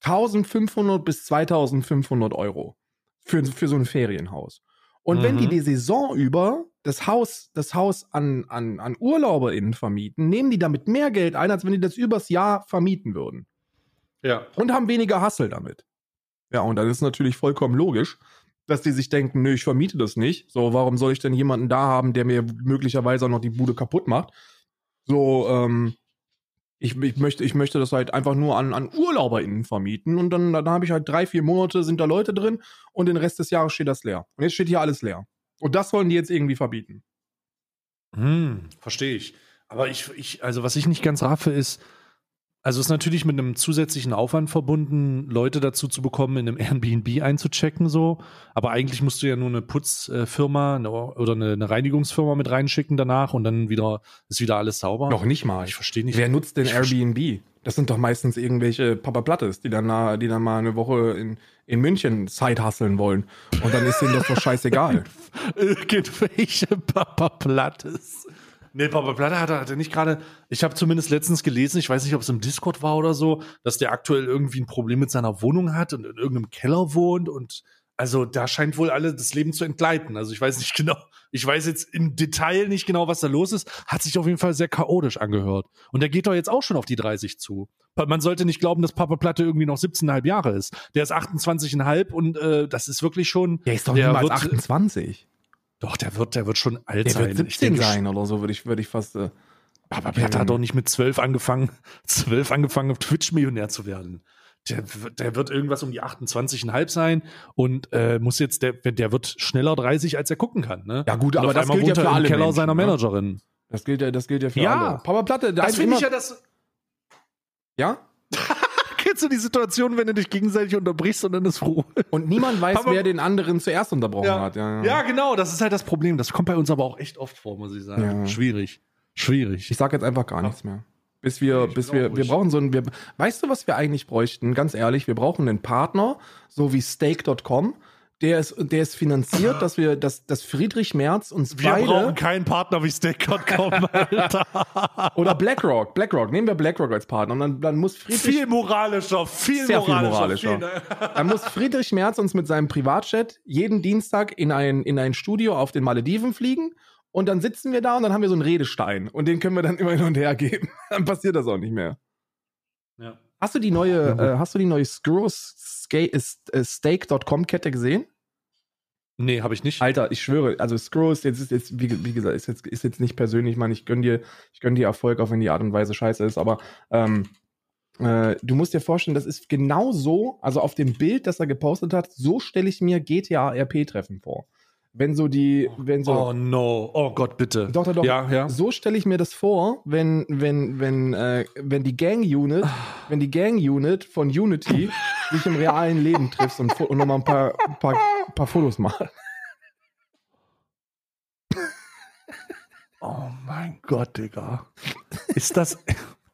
1500 bis 2500 Euro für, für so ein Ferienhaus. Und wenn Mhm. die die Saison über das Haus, das Haus an, an, an UrlauberInnen vermieten, nehmen die damit mehr Geld ein, als wenn die das übers Jahr vermieten würden. ja. Und haben weniger Hassel damit. Ja, und dann ist natürlich vollkommen logisch, dass die sich denken, nö, ich vermiete das nicht. So, warum soll ich denn jemanden da haben, der mir möglicherweise auch noch die Bude kaputt macht? So, ähm, ich, ich, möchte, ich möchte das halt einfach nur an, an UrlauberInnen vermieten und dann, dann habe ich halt drei, vier Monate, sind da Leute drin und den Rest des Jahres steht das leer. Und jetzt steht hier alles leer. Und das wollen die jetzt irgendwie verbieten. Hm, verstehe ich. Aber ich, ich, also was ich nicht ganz raffe, ist, also ist natürlich mit einem zusätzlichen Aufwand verbunden, Leute dazu zu bekommen, in einem Airbnb einzuchecken, so. Aber eigentlich musst du ja nur eine Putzfirma eine, oder eine, eine Reinigungsfirma mit reinschicken danach und dann wieder ist wieder alles sauber. Noch nicht mal. Ich verstehe nicht. Wer nutzt denn Ich verste- Airbnb? Das sind doch meistens irgendwelche Papa Plattes, die dann, na- die dann mal eine Woche in, in München Side hustlen wollen. Und dann ist denen das doch scheißegal. Irgendwelche Papa Plattes. Nee, Papa Platte hat er, hat er nicht gerade. Ich habe zumindest letztens gelesen, ich weiß nicht, ob es im Discord war oder so, dass der aktuell irgendwie ein Problem mit seiner Wohnung hat und in irgendeinem Keller wohnt und also da scheint wohl alle das Leben zu entgleiten. Also ich weiß nicht genau, ich weiß jetzt im Detail nicht genau, was da los ist. Hat sich auf jeden Fall sehr chaotisch angehört. Und der geht doch jetzt auch schon auf die 30 zu. Man sollte nicht glauben, dass Papa Platte irgendwie noch 17,5 Jahre ist. Der ist 28,5 und äh, das ist wirklich schon. Der ist doch der niemals wird- 28. Doch, der wird, der wird schon alt Der sein. wird 17 ich denke, sein oder so, würde ich, würde ich fast. Äh, Papa Platte hat doch nicht mit 12 angefangen, 12 angefangen, auf Twitch Millionär zu werden. Der, wird- der wird irgendwas um die 28,5 sein und äh, muss jetzt, der, der wird schneller 30, als er gucken kann. Ne? Ja, gut, Und aber das gilt ja für alle Keller Menschen, seiner ne? Managerin. das gilt ja, das gilt ja für Ja. alle. Papa Platte, der Das finde ich ja das. ja? Kennst du die Situation, wenn du dich gegenseitig unterbrichst und dann ist froh? Und niemand weiß, Papa- wer den anderen zuerst unterbrochen Ja. hat. Ja, Ja, genau, das ist halt das Problem. Das kommt bei uns aber auch echt oft vor, muss ich sagen. Schwierig. Schwierig. Ich sag jetzt einfach gar nichts mehr. Bis wir, Ich bis wir, wir brauchen so einen, wir, weißt du, was wir eigentlich bräuchten? Ganz ehrlich, wir brauchen einen Partner, so wie Stake.com, der ist, der ist finanziert, dass wir, dass, dass Friedrich Merz uns Wir beide, brauchen keinen Partner wie Steak.com, Alter. oder BlackRock, BlackRock, nehmen wir BlackRock als Partner und dann, dann muss Friedrich, viel moralischer, viel Sehr viel moralischer. moralischer. Viel, dann muss Friedrich Merz uns mit seinem Privatjet jeden Dienstag in ein, in ein Studio auf den Malediven fliegen und dann sitzen wir da und dann haben wir so einen Redestein und den können wir dann immer hin und her geben. Dann passiert das auch nicht mehr. ja. Hast du die neue, äh, hast du die neue Screw-Stake.com Kette gesehen? Nee, habe ich nicht. Alter, ich schwöre, also Screw ist jetzt, ist jetzt wie, wie gesagt, ist jetzt, ist jetzt nicht persönlich, ich meine, ich gönn dir, ich gönn dir Erfolg, auch wenn die Art und Weise scheiße ist, aber ähm, äh, du musst dir vorstellen, das ist genau so, also auf dem Bild, das er gepostet hat, so stelle ich mir GTA RP-Treffen vor. Wenn so die, wenn so. Oh no. Oh Gott, bitte. Doch, doch, doch. Ja, ja. So stelle ich mir das vor, wenn, wenn, wenn, äh, wenn die Gang-Unit, wenn die Gang-Unit von Unity sich im realen Leben trifft und, und nochmal ein paar, paar, paar Fotos macht. Oh mein Gott, Digga. Ist das,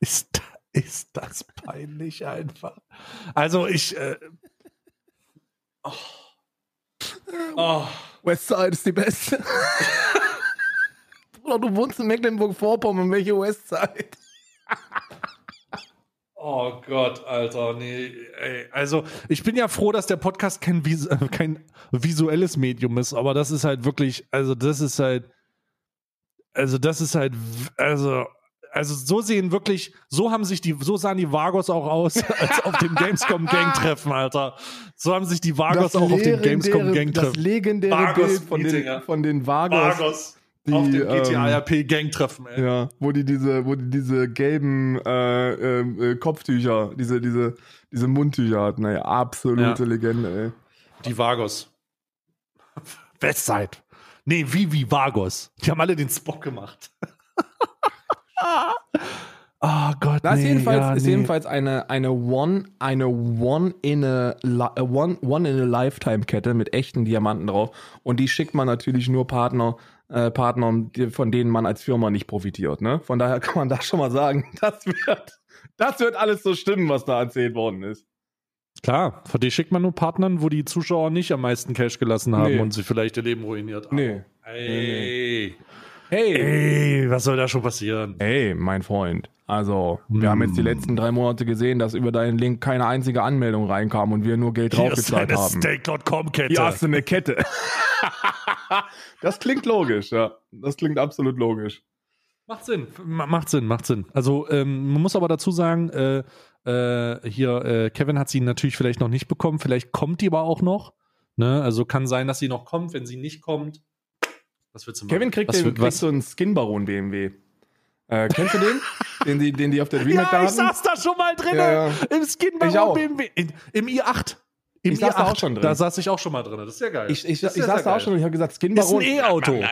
ist, ist das peinlich einfach? Also ich, äh, oh. Oh. Westside ist die beste. Bruder, du wohnst in Mecklenburg-Vorpommern, welche Westside? Oh Gott, Alter, nee. Ey, also, ich bin ja froh, dass der Podcast kein, vis äh, kein visuelles Medium ist, aber das ist halt wirklich, also das ist halt, also das ist halt, also, also so sehen wirklich, so haben sich die, so sahen die Vagos auch aus, als auf dem Gamescom Gang-Treffen, Alter. So haben sich die Vagos auch auf dem Gamescom das legendäre Vagos Bild von den, von den Vagos. Vagos die, auf dem ähm, GTA RP Gang-Treffen, ey. Ja, wo die diese, wo die diese gelben äh, ähm, äh, Kopftücher, diese, diese, diese Mundtücher hatten, ey. Absolute Ja. Legende, ey. Die Vagos. Westside. Nee, Vivi Vagos. Die haben alle den Spock gemacht. oh Gott, Das ist nee, jedenfalls, ja, ist nee. jedenfalls eine, eine One, eine One in a, a One, One in a Lifetime Kette mit echten Diamanten drauf. Und die schickt man natürlich nur Partner, äh, Partnern, die- von denen man als Firma nicht profitiert, ne? Von daher kann man da schon mal sagen, das wird, das wird alles so stimmen, was da erzählt worden ist. Klar, von die schickt man nur Partnern, wo die Zuschauer nicht am meisten Cash gelassen haben Nee. und sie vielleicht ihr Leben ruiniert haben. Nee. Ey, Hey. ey, was soll da schon passieren? Hey, mein Freund. Also, wir haben jetzt die letzten drei Monate gesehen, dass über deinen Link keine einzige Anmeldung reinkam und wir nur Geld Hier ist draufgezahlt eine haben. Steak.com-Kette. Hier hast du eine Kette. das klingt logisch, ja. Das klingt absolut logisch. Macht Sinn, Ma- macht Sinn, macht Sinn. Also ähm, man muss aber dazu sagen, äh, äh, hier, äh, Kevin hat sie natürlich vielleicht noch nicht bekommen, vielleicht kommt die aber auch noch. Ne? Also kann sein, dass sie noch kommt, wenn sie nicht kommt. Was willst du machen? Kevin kriegt, was, den, für- kriegt was, so einen Skin-Baron BMW. Äh, kennst du den? den, die, den die auf der Remake da Ja, ich hatten? saß da schon mal drin. Ja, ja. Im Skin bei Ich auch. BMW. In, Im i8. Im Ich saß da i8. auch schon drin. Da saß ich auch schon mal drin. Das ist ja geil. Ich, ich, Das ich saß da auch geil. schon und ich habe gesagt, Skin Ist ein Baron. E-Auto.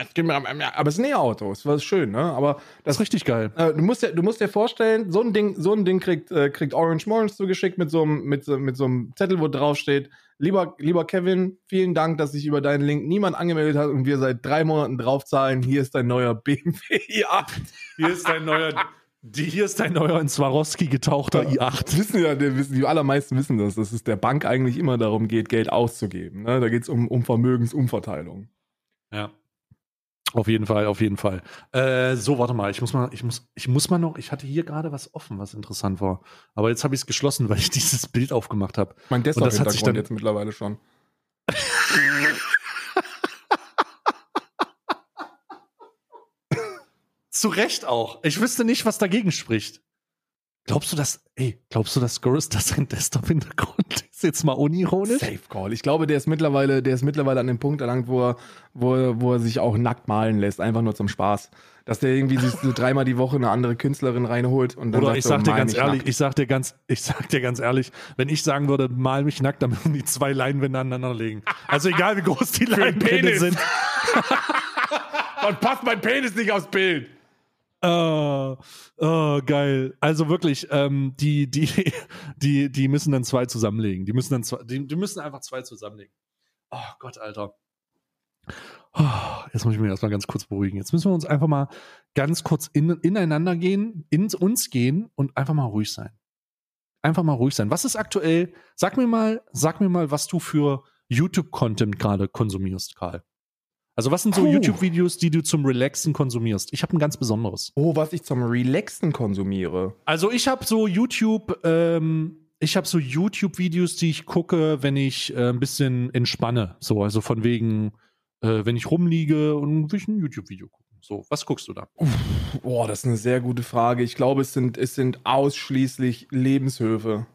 Aber es ist ein E-Auto. Es war schön, ne? Aber Das das ist richtig geil. Äh, du, musst dir, du musst dir vorstellen, so ein Ding, so ein Ding kriegt, äh, kriegt Orange Morons zugeschickt mit so einem mit, so- mit so einem Zettel, wo drauf steht, lieber, lieber Kevin, vielen Dank, dass sich über deinen Link niemand angemeldet hat und wir seit drei Monaten draufzahlen. Hier ist dein neuer BMW i8. Hier ist dein neuer, die, hier ist dein neuer in Swarovski getauchter i8. Wissen ja, die, wissen, die allermeisten wissen das, dass es der Bank eigentlich immer darum geht, Geld auszugeben. Ne? Da geht es um, um Vermögensumverteilung. Ja. Auf jeden Fall, auf jeden Fall. Äh, so, warte mal, ich muss mal, ich muss, ich muss mal noch, ich hatte hier gerade was offen, was interessant war. Aber jetzt habe ich es geschlossen, weil ich dieses Bild aufgemacht habe. Mein das hat sich dann- jetzt mittlerweile schon. Zu Recht auch. Ich wüsste nicht, was dagegen spricht. Glaubst du, dass, ey, glaubst du, dass Goris das sein Desktop-Hintergrund ist? Jetzt mal unironisch? Safe Call. Ich glaube, der ist mittlerweile, der ist mittlerweile an dem Punkt erlangt, wo er, wo, er, wo er sich auch nackt malen lässt, einfach nur zum Spaß. Dass der irgendwie sich so dreimal die Woche eine andere Künstlerin reinholt und dann Oder sagt ich so, sag dir mal ganz ehrlich, nackt. ich sag dir ganz, ich sag dir ganz ehrlich, wenn ich sagen würde, mal mich nackt, dann müssen die zwei Leinwände aneinander legen. Also egal wie groß die Leinwände sind. Dann passt mein Penis nicht aufs Bild. Oh, oh, geil. Also wirklich, ähm, die, die, die, die müssen dann zwei zusammenlegen. Die müssen dann zwei, die, die müssen einfach zwei zusammenlegen. Oh Gott, Alter. Oh, jetzt muss ich mich erstmal ganz kurz beruhigen. Jetzt müssen wir uns einfach mal ganz kurz in, ineinander gehen, in uns gehen und einfach mal ruhig sein. Einfach mal ruhig sein. Was ist aktuell? Sag mir mal, sag mir mal, was du für YouTube-Content gerade konsumierst, Karl. Also was sind so Puh. YouTube-Videos, die du zum Relaxen konsumierst? Ich habe ein ganz besonderes. Oh, was ich zum Relaxen konsumiere. Also ich habe so YouTube, ähm, ich habe so YouTube-Videos, die ich gucke, wenn ich äh, ein bisschen entspanne. So, also von wegen, äh, wenn ich rumliege und will ich ein YouTube-Video gucken. So, was guckst du da? Boah, das ist eine sehr gute Frage. Ich glaube, es sind, es sind ausschließlich Lebenshöfe.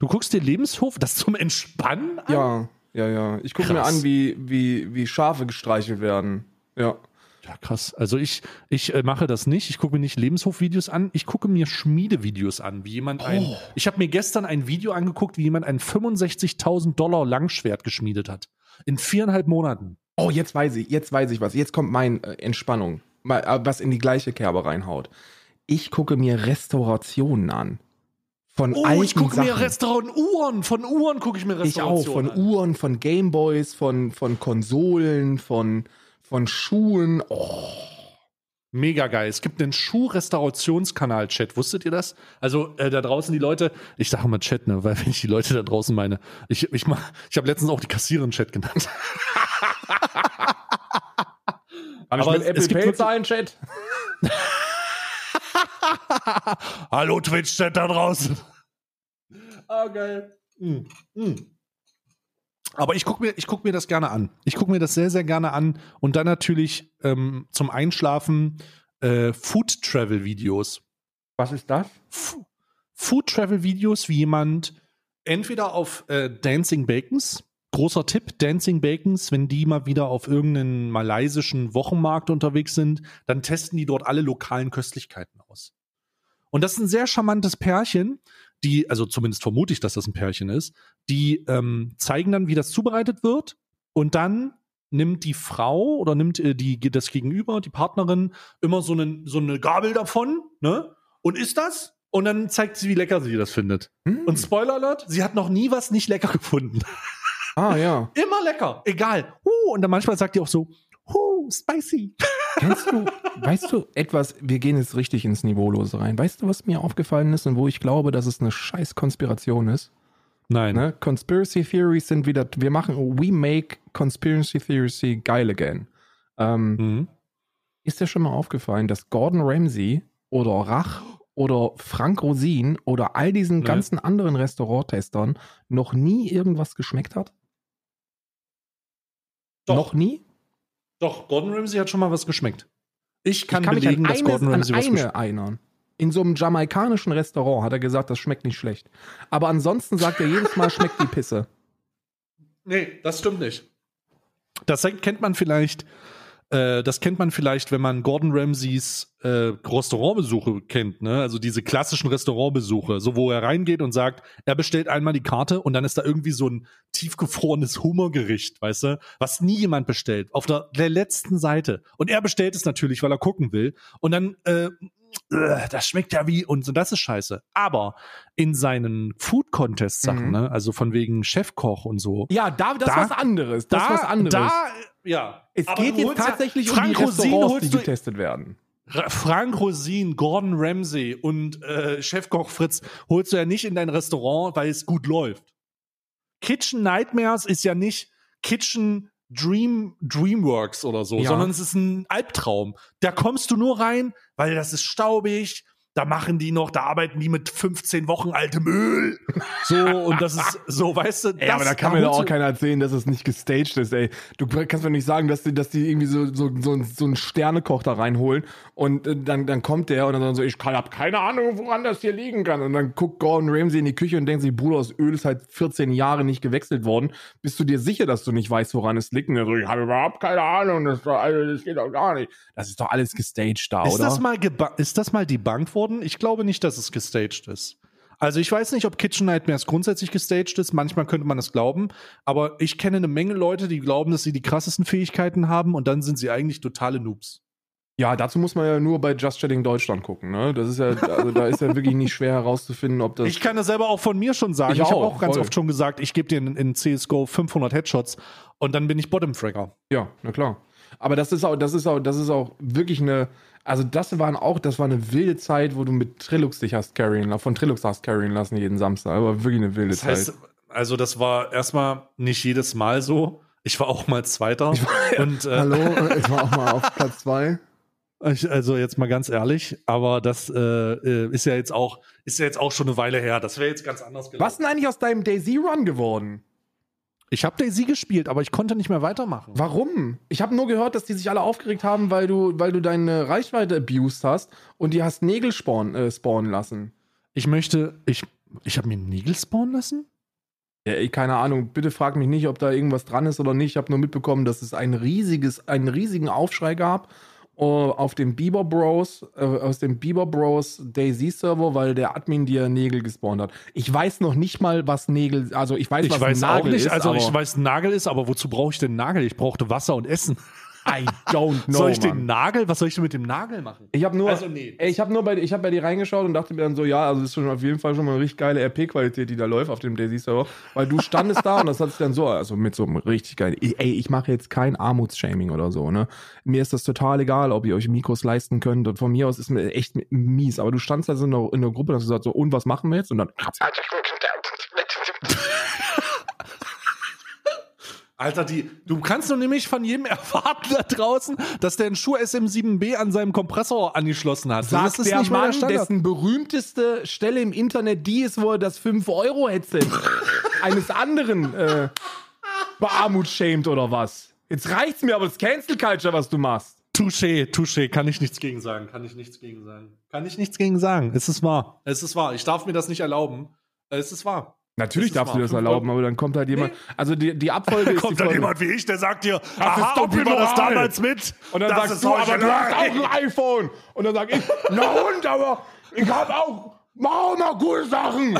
Du guckst dir Lebenshof, das zum Entspannen an? Ja, ja, ja. Ich gucke mir an, wie, wie, wie Schafe gestreichelt werden. Ja. Ja, krass. Also ich, ich äh, mache das nicht. Ich gucke mir nicht Lebenshofvideos an. Ich gucke mir Schmiedevideos an, wie jemand ein. Oh. Ich habe mir gestern ein Video angeguckt, wie jemand ein 65.000 Dollar Langschwert geschmiedet hat. In viereinhalb Monaten. Oh, jetzt weiß ich, jetzt weiß ich was. Jetzt kommt mein äh, Entspannung, Mal, äh, was in die gleiche Kerbe reinhaut. Ich gucke mir Restaurationen an. Von Oh, alten ich gucke mir Restaurant Uhren. Von Uhren gucke ich mir Ich auch, Restaurationen von an. Uhren, von Gameboys, von, von Konsolen, von, von Schuhen. Oh, Mega geil. Es gibt einen Schuh-Restaurationskanal-Chat. Wusstet ihr das? Also äh, da draußen die Leute, ich sage immer Chat, ne, weil wenn ich die Leute da draußen meine, ich, ich, mach- ich habe letztens auch die Kassiererin Chat genannt. Habe ich Aber mit es- Apple Pay zahlen, Chat? Hallo Twitch-Chat da draußen. Ah, geil. Mm, mm. Aber ich gucke mir, ich guck mir das gerne an. Ich gucke mir das sehr, sehr gerne an. Und dann natürlich ähm, zum Einschlafen äh, Food-Travel-Videos. Was ist das? F- Food-Travel-Videos, wie jemand entweder auf äh, Dancing Bacons, großer Tipp, Dancing Bacons, wenn die mal wieder auf irgendeinen malaysischen Wochenmarkt unterwegs sind, dann testen die dort alle lokalen Köstlichkeiten aus. Und das ist ein sehr charmantes Pärchen, die, also zumindest vermute ich, dass das ein Pärchen ist, die ähm, zeigen dann, wie das zubereitet wird und dann nimmt die Frau oder nimmt äh, die, das Gegenüber, die Partnerin, immer so, einen, so eine Gabel davon, ne? Und isst das? Und dann zeigt sie, wie lecker sie das findet. Hm. Und Spoiler Alert, sie hat noch nie was nicht lecker gefunden. ah, ja. Immer lecker, egal. Huh, und dann manchmal sagt die auch so, huh, spicy. Kennst du, weißt du etwas, wir gehen jetzt richtig ins Niveaulose rein. Weißt du, was mir aufgefallen ist und wo ich glaube, dass es eine scheiß Konspiration ist? Nein. Ne? Conspiracy Theories sind wieder, wir machen, we make Conspiracy Theories geil again. Ähm, Mhm. Ist dir schon mal aufgefallen, dass Gordon Ramsay oder Rach oder Frank Rosin oder all diesen Nee. ganzen anderen Restauranttestern noch nie irgendwas geschmeckt hat? Doch. Noch nie? Doch, Gordon Ramsay hat schon mal was geschmeckt. Ich kann, ich kann belegen, mich dass an, Gordon eines, Ramsay an was eine geschmeckt erinnern. In so einem jamaikanischen Restaurant hat er gesagt, das schmeckt nicht schlecht. Aber ansonsten sagt er jedes Mal, schmeckt die Pisse. Nee, das stimmt nicht. Das kennt man vielleicht Äh, das kennt man vielleicht, wenn man Gordon Ramsays äh, Restaurantbesuche kennt, ne? Also diese klassischen Restaurantbesuche, so wo er reingeht und sagt, er bestellt einmal die Karte und dann ist da irgendwie so ein tiefgefrorenes Hummergericht, weißt du, was nie jemand bestellt, auf der, der letzten Seite. Und er bestellt es natürlich, weil er gucken will. Und dann äh, das schmeckt ja wie und so, das ist scheiße. Aber in seinen Food Contest Sachen, Mhm. ne, also von wegen Chefkoch und so, Ja, da, das Da- ist was anderes. Das ist was anderes. da, ja. es Aber geht jetzt holst ja- tatsächlich um Frank die Rosin Restaurants, die getestet werden. Ra- Frank Rosin, Gordon Ramsay und äh, Chefkoch Fritz holst du ja nicht in dein Restaurant, weil es gut läuft. Kitchen Nightmares ist ja nicht Kitchen Dream Dreamworks oder so, Ja. sondern es ist ein Albtraum. Da kommst du nur rein, weil das ist staubig. Da machen die noch, da arbeiten die mit 15 Wochen altem Öl. So, und das ist so, weißt du, Ey, das, aber da kann mir doch auch keiner erzählen, dass es nicht gestaged ist, ey. Du kannst mir nicht sagen, dass die, dass die irgendwie so, so, so, so einen Sternekoch da reinholen und äh, dann, dann kommt der und dann so, ich kann, hab keine Ahnung, woran das hier liegen kann. Und dann guckt Gordon Ramsay in die Küche und denkt sich, Bruder, das Öl ist halt 14 Jahre nicht gewechselt worden. Bist du dir sicher, dass du nicht weißt, woran es liegt? Und er so, ich habe überhaupt keine Ahnung, das, also, das geht doch gar nicht. Das ist doch alles gestaged da, Ist oder? das, mal ist das mal debunked worden? Ich glaube nicht, dass es gestaged ist. Also ich weiß nicht, ob Kitchen Nightmares grundsätzlich gestaged ist. Manchmal könnte man das glauben. Aber ich kenne eine Menge Leute, die glauben, dass sie die krassesten Fähigkeiten haben und dann sind sie eigentlich totale Noobs. Ja, dazu muss man ja nur bei Just Chatting Deutschland gucken, ne? Das ist ja, also da ist ja wirklich nicht schwer herauszufinden, ob das. Ich kann das selber auch von mir schon sagen. Ich Ich, habe auch, auch ganz voll. oft schon gesagt, ich gebe dir in, in CSGO 500 Headshots und dann bin ich Bottom-Fragger. Ja, na klar. Aber das ist auch, das ist auch, das ist auch wirklich eine, also das waren auch, das war eine wilde Zeit, wo du mit Trilux dich hast carryen, lassen, von Trilux hast carryen lassen jeden Samstag. Aber wirklich eine wilde Das heißt, Zeit. also das war erstmal nicht jedes Mal so. Ich war auch mal Zweiter. und, äh, Hallo, ich war auch mal auf Platz zwei. Ich, also jetzt mal ganz ehrlich, aber das äh, äh, ist ja jetzt auch ist ja jetzt auch schon eine Weile her. Das wäre jetzt ganz anders gelaufen. Was denn eigentlich aus deinem Daisy Run geworden? Ich habe Daisy gespielt, aber ich konnte nicht mehr weitermachen. Warum? Ich habe nur gehört, dass die sich alle aufgeregt haben, weil du, weil du deine Reichweite abused hast und die hast Nägel spawnen, äh, spawnen lassen. Ich möchte, ich ich habe mir Nägel spawnen lassen. Ja, ey, keine Ahnung, bitte frag mich nicht, ob da irgendwas dran ist oder nicht. Ich habe nur mitbekommen, dass es ein riesiges, einen riesigen Aufschrei gab auf dem Bieber Bros, äh, aus dem Bieber Bros Daisy Server, weil der Admin dir Nägel gespawnt hat. Ich weiß noch nicht mal, was Nägel, also ich weiß, Ich was weiß ein Nagel auch nicht, ist, also ich aber weiß, Nagel ist, aber wozu brauche ich denn Nagel? Ich brauchte Wasser und Essen. I don't know. soll ich Mann. den Nagel, was soll ich denn mit dem Nagel machen? Ich habe nur, Also nee. ey, ich habe nur bei, ich habe bei dir reingeschaut und dachte mir dann so, ja, also das ist schon auf jeden Fall schon mal eine richtig geile RP-Qualität, die da läuft auf dem Daisy Server, weil du standest da und das hat sich dann so, also mit so einem richtig geilen, ey, ich mache jetzt kein Armutsshaming oder so, ne? Mir ist das total egal, ob ihr euch Mikros leisten könnt und von mir aus ist mir echt mies, aber du standst da so in der, in der Gruppe und hast gesagt so, und was machen wir jetzt? Und dann, Alter, die, du kannst doch nämlich von jedem erwarten da draußen, dass der einen Schuh SM7B an seinem Kompressor angeschlossen hat. sagt das ist der nicht Mann, Standard. dessen berühmteste Stelle im Internet die ist, wo er das 5-Euro-Headset eines anderen äh, bearmutsschämt oder was? Jetzt reicht's mir aber das Cancel Culture, was du machst. Touché, touché, kann ich nichts gegen sagen. Kann ich nichts gegen sagen. Kann ich nichts gegen sagen. Es ist wahr. Es ist wahr. Ich darf mir das nicht erlauben. Es ist wahr. Natürlich Das ist darfst du das erlauben, aber dann kommt halt jemand. Also die, die Abfolge ist Kommt dann jemand wie ich, der sagt dir, ist aha, ob wir das damals mit? Und dann das sagst ist du, aber du hast auch ein iPhone. Und dann sag ich, na und, aber ich hab auch, mach auch mal coole Sachen.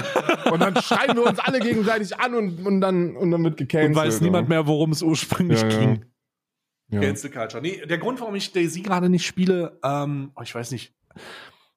Und dann schreien wir uns alle gegenseitig an und, und, dann, und dann wird gecancelt. Und weiß niemand mehr, worum es ursprünglich Ja, ja. ging. Ja. Cancel Culture. Nee, der Grund, warum ich Daisy gerade nicht spiele, ähm, oh, ich weiß nicht,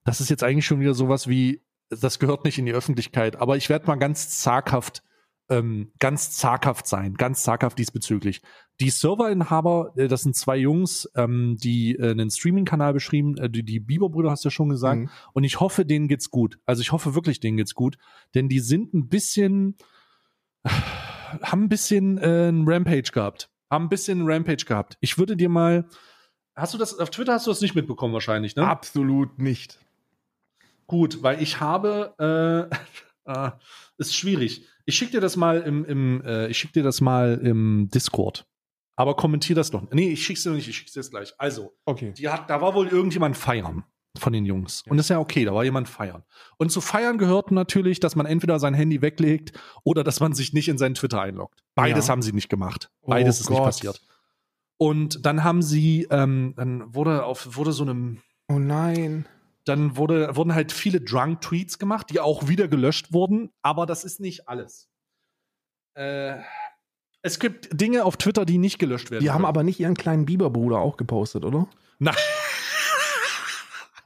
das ist jetzt eigentlich schon wieder sowas wie, das gehört nicht in die Öffentlichkeit, aber ich werde mal ganz zaghaft, ähm, ganz zaghaft sein, ganz zaghaft diesbezüglich. Die Serverinhaber, äh, das sind zwei Jungs, ähm, die äh, einen Streaming-Kanal beschrieben, äh, die, die Bieber-Brüder hast du ja schon gesagt, Mhm. und ich hoffe, denen geht's gut. Also ich hoffe wirklich, denen geht's gut, denn die sind ein bisschen, haben ein bisschen äh, ein Rampage gehabt. Haben ein bisschen ein Rampage gehabt. Ich würde dir mal. Hast du das, auf Twitter hast du das nicht mitbekommen wahrscheinlich, ne? Absolut nicht. Gut, weil ich habe, äh, äh, ist schwierig. Ich schicke dir das mal im, im äh, ich schicke dir das mal im Discord. Aber kommentier das doch. Nee, ich schick's dir noch nicht, ich schick's dir jetzt gleich. Also, Okay. die hat, da war wohl irgendjemand feiern von den Jungs. Und das ist ja okay, da war jemand feiern. Und zu feiern gehört natürlich, dass man entweder sein Handy weglegt oder dass man sich nicht in seinen Twitter einloggt. Beides Ja. haben sie nicht gemacht. Beides Oh ist nicht Gott. passiert. Und dann haben sie, ähm, dann wurde auf, wurde so einem, Oh nein. Dann wurde, wurden halt viele Drunk-Tweets gemacht, die auch wieder gelöscht wurden, aber das ist nicht alles. Äh, es gibt Dinge auf Twitter, die nicht gelöscht werden. Die haben können. aber nicht ihren kleinen Biberbruder auch gepostet, oder? Nein.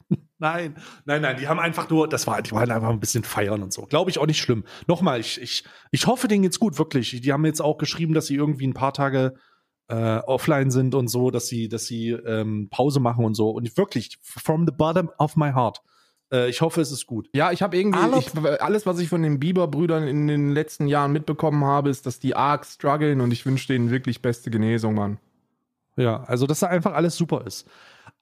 nein, nein, nein, die haben einfach nur, das war, die wollen einfach ein bisschen feiern und so. Glaube ich auch nicht schlimm. Nochmal, ich, ich, ich hoffe, denen geht's gut, wirklich. Die haben jetzt auch geschrieben, dass sie irgendwie ein paar Tage äh, offline sind und so, dass sie, dass sie ähm, Pause machen und so. Und wirklich, from the bottom of my heart. Äh, ich hoffe, es ist gut. Ja, ich habe irgendwie, ich, alles, was ich von den Bieber-Brüdern in den letzten Jahren mitbekommen habe, ist, dass die arg strugglen und ich wünsche denen wirklich beste Genesung, Mann. Ja, also dass da einfach alles super ist.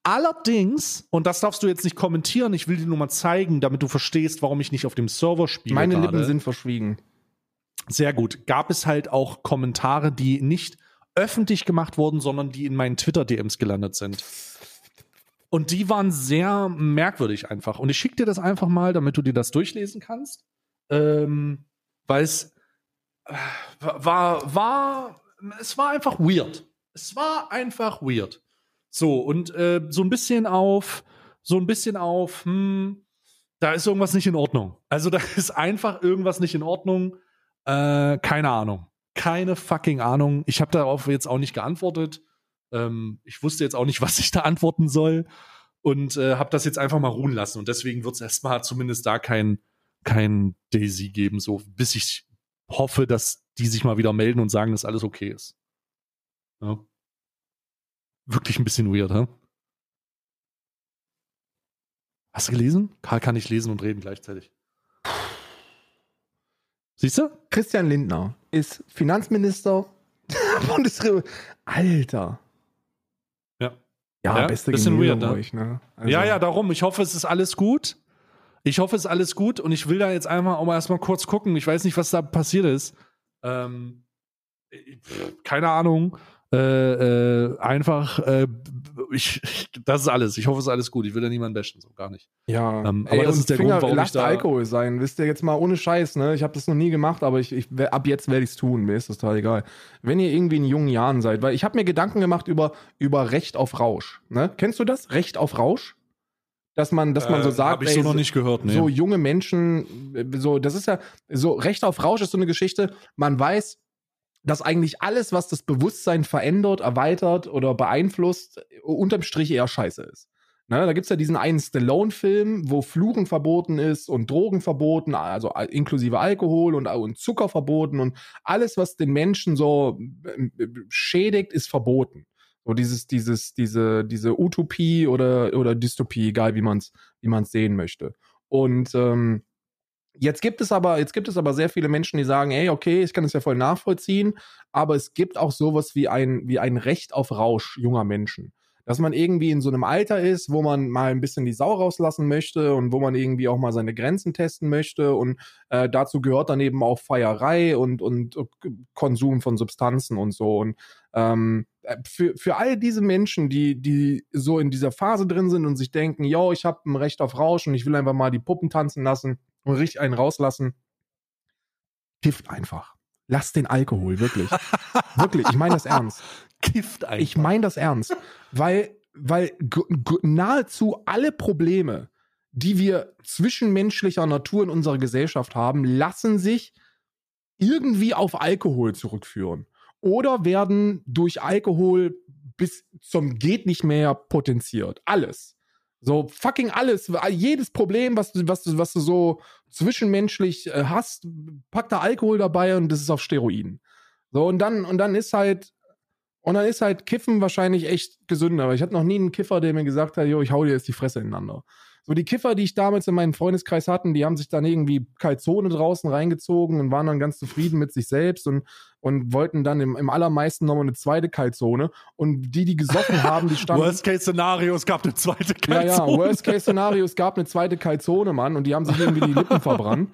Allerdings, und das darfst du jetzt nicht kommentieren, ich will dir nur mal zeigen, damit du verstehst, warum ich nicht auf dem Server spiele. Meine gerade. Lippen sind verschwiegen. Sehr gut. Gab es halt auch Kommentare, die nicht öffentlich gemacht wurden, sondern die in meinen Twitter-DMs gelandet sind. Und die waren sehr merkwürdig einfach. Und ich schicke dir das einfach mal, damit du dir das durchlesen kannst. Ähm, weil es äh, war, war, es war einfach weird. Es war einfach weird. So, und äh, so ein bisschen auf, so ein bisschen auf, hm, da ist irgendwas nicht in Ordnung. Also da ist einfach irgendwas nicht in Ordnung. Äh, keine Ahnung. Keine fucking Ahnung. Ich habe darauf jetzt auch nicht geantwortet. Ähm, ich wusste jetzt auch nicht, was ich da antworten soll. Und äh, habe das jetzt einfach mal ruhen lassen. Und deswegen wird es erstmal zumindest da kein, kein Daisy geben, so bis ich hoffe, dass die sich mal wieder melden und sagen, dass alles okay ist. Ja. Wirklich ein bisschen weird, hä? Hast du gelesen? Karl kann nicht lesen und reden gleichzeitig. Siehst du? Christian Lindner ist Finanzminister der Bundesrepublik. Alter. Ja. Ja, Ja, beste bisschen Genesung weird, ne? euch, ne? Also, Ja, ja, darum. Ich hoffe, es ist alles gut. Ich hoffe, es ist alles gut und ich will da jetzt einmal auch mal erstmal kurz gucken. Ich weiß nicht, was da passiert ist. Ähm, keine Ahnung. Äh, äh, einfach, äh, ich, das ist alles. Ich hoffe, es ist alles gut. Ich will da niemanden bashen, so gar nicht. Ja, Ähm, aber das und ist der Grund, warum ich da- Alkohol sein. Wisst ihr jetzt mal ohne Scheiß, ne? Ich habe das noch nie gemacht, aber ich, ich ab jetzt werde ich es tun. Mir ist das total egal. Wenn ihr irgendwie in jungen Jahren seid, weil ich habe mir Gedanken gemacht über über Recht auf Rausch. Ne? Kennst du das? Recht auf Rausch? Dass man, dass man so sagt, Habe ich ey, so noch nicht gehört. Nee. so junge Menschen, äh, so, das ist ja, so Recht auf Rausch ist so eine Geschichte, man weiß, dass eigentlich alles, was das Bewusstsein verändert, erweitert oder beeinflusst, äh, unterm Strich eher scheiße ist. Ne, da gibt's ja diesen einen Stallone-Film, wo Fluchen verboten ist und Drogen verboten, also äh, inklusive Alkohol und, und Zucker verboten und alles, was den Menschen so äh, schädigt, ist verboten. So dieses, dieses, diese, diese Utopie oder, oder Dystopie, egal wie man es wie man's sehen möchte. Und ähm, jetzt gibt es aber, jetzt gibt es aber sehr viele Menschen, die sagen, ey, okay, ich kann es ja voll nachvollziehen, aber es gibt auch sowas wie ein, wie ein Recht auf Rausch junger Menschen. Dass man irgendwie in so einem Alter ist, wo man mal ein bisschen die Sau rauslassen möchte und wo man irgendwie auch mal seine Grenzen testen möchte. Und äh, dazu gehört dann eben auch Feierei und, und Konsum von Substanzen und so. Und ähm, äh, für, für all diese Menschen, die, die so in dieser Phase drin sind und sich denken, yo, ich habe ein Recht auf Rausch und ich will einfach mal die Puppen tanzen lassen und richtig einen rauslassen, kifft einfach. Lasst den Alkohol, wirklich. wirklich, ich meine das ernst. Kifft einfach. Ich meine das ernst, weil, weil nahezu alle Probleme, die wir zwischenmenschlicher Natur in unserer Gesellschaft haben, lassen sich irgendwie auf Alkohol zurückführen oder werden durch Alkohol bis zum geht nicht mehr potenziert. Alles. So fucking alles, jedes Problem, was du, was du, was du so zwischenmenschlich äh, hast, pack da Alkohol dabei und das ist auf Steroiden. So und dann und dann ist halt und dann ist halt Kiffen wahrscheinlich echt gesünder. Aber ich hatte noch nie einen Kiffer, der mir gesagt hat, jo, ich hau dir jetzt die Fresse ineinander. So die Kiffer, die ich damals in meinem Freundeskreis hatten, die haben sich dann irgendwie Kalzone draußen reingezogen und waren dann ganz zufrieden mit sich selbst und, und wollten dann im, im allermeisten nochmal eine zweite Kalzone. Und die, die gesoffen haben, die standen. Worst-Case-Szenario, es gab eine zweite Ja, ja, Kalzone. Worst-Case-Szenario, es gab eine zweite Kalzone, Mann, und die haben sich irgendwie die Lippen verbrannt.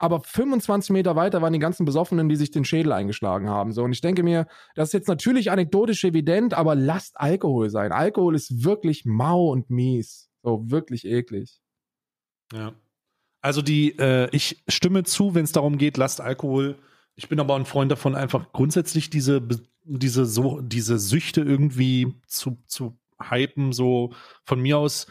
Aber 25 Meter weiter waren die ganzen Besoffenen, die sich den Schädel eingeschlagen haben. So, und ich denke mir, das ist jetzt natürlich anekdotisch evident, aber lasst Alkohol sein. Alkohol ist wirklich mau und mies. So, wirklich eklig. Ja. Also die, äh, ich stimme zu, wenn es darum geht, lasst Alkohol Ich bin aber ein Freund davon, einfach grundsätzlich diese, diese, so, diese Süchte irgendwie zu, zu hypen, so von mir aus.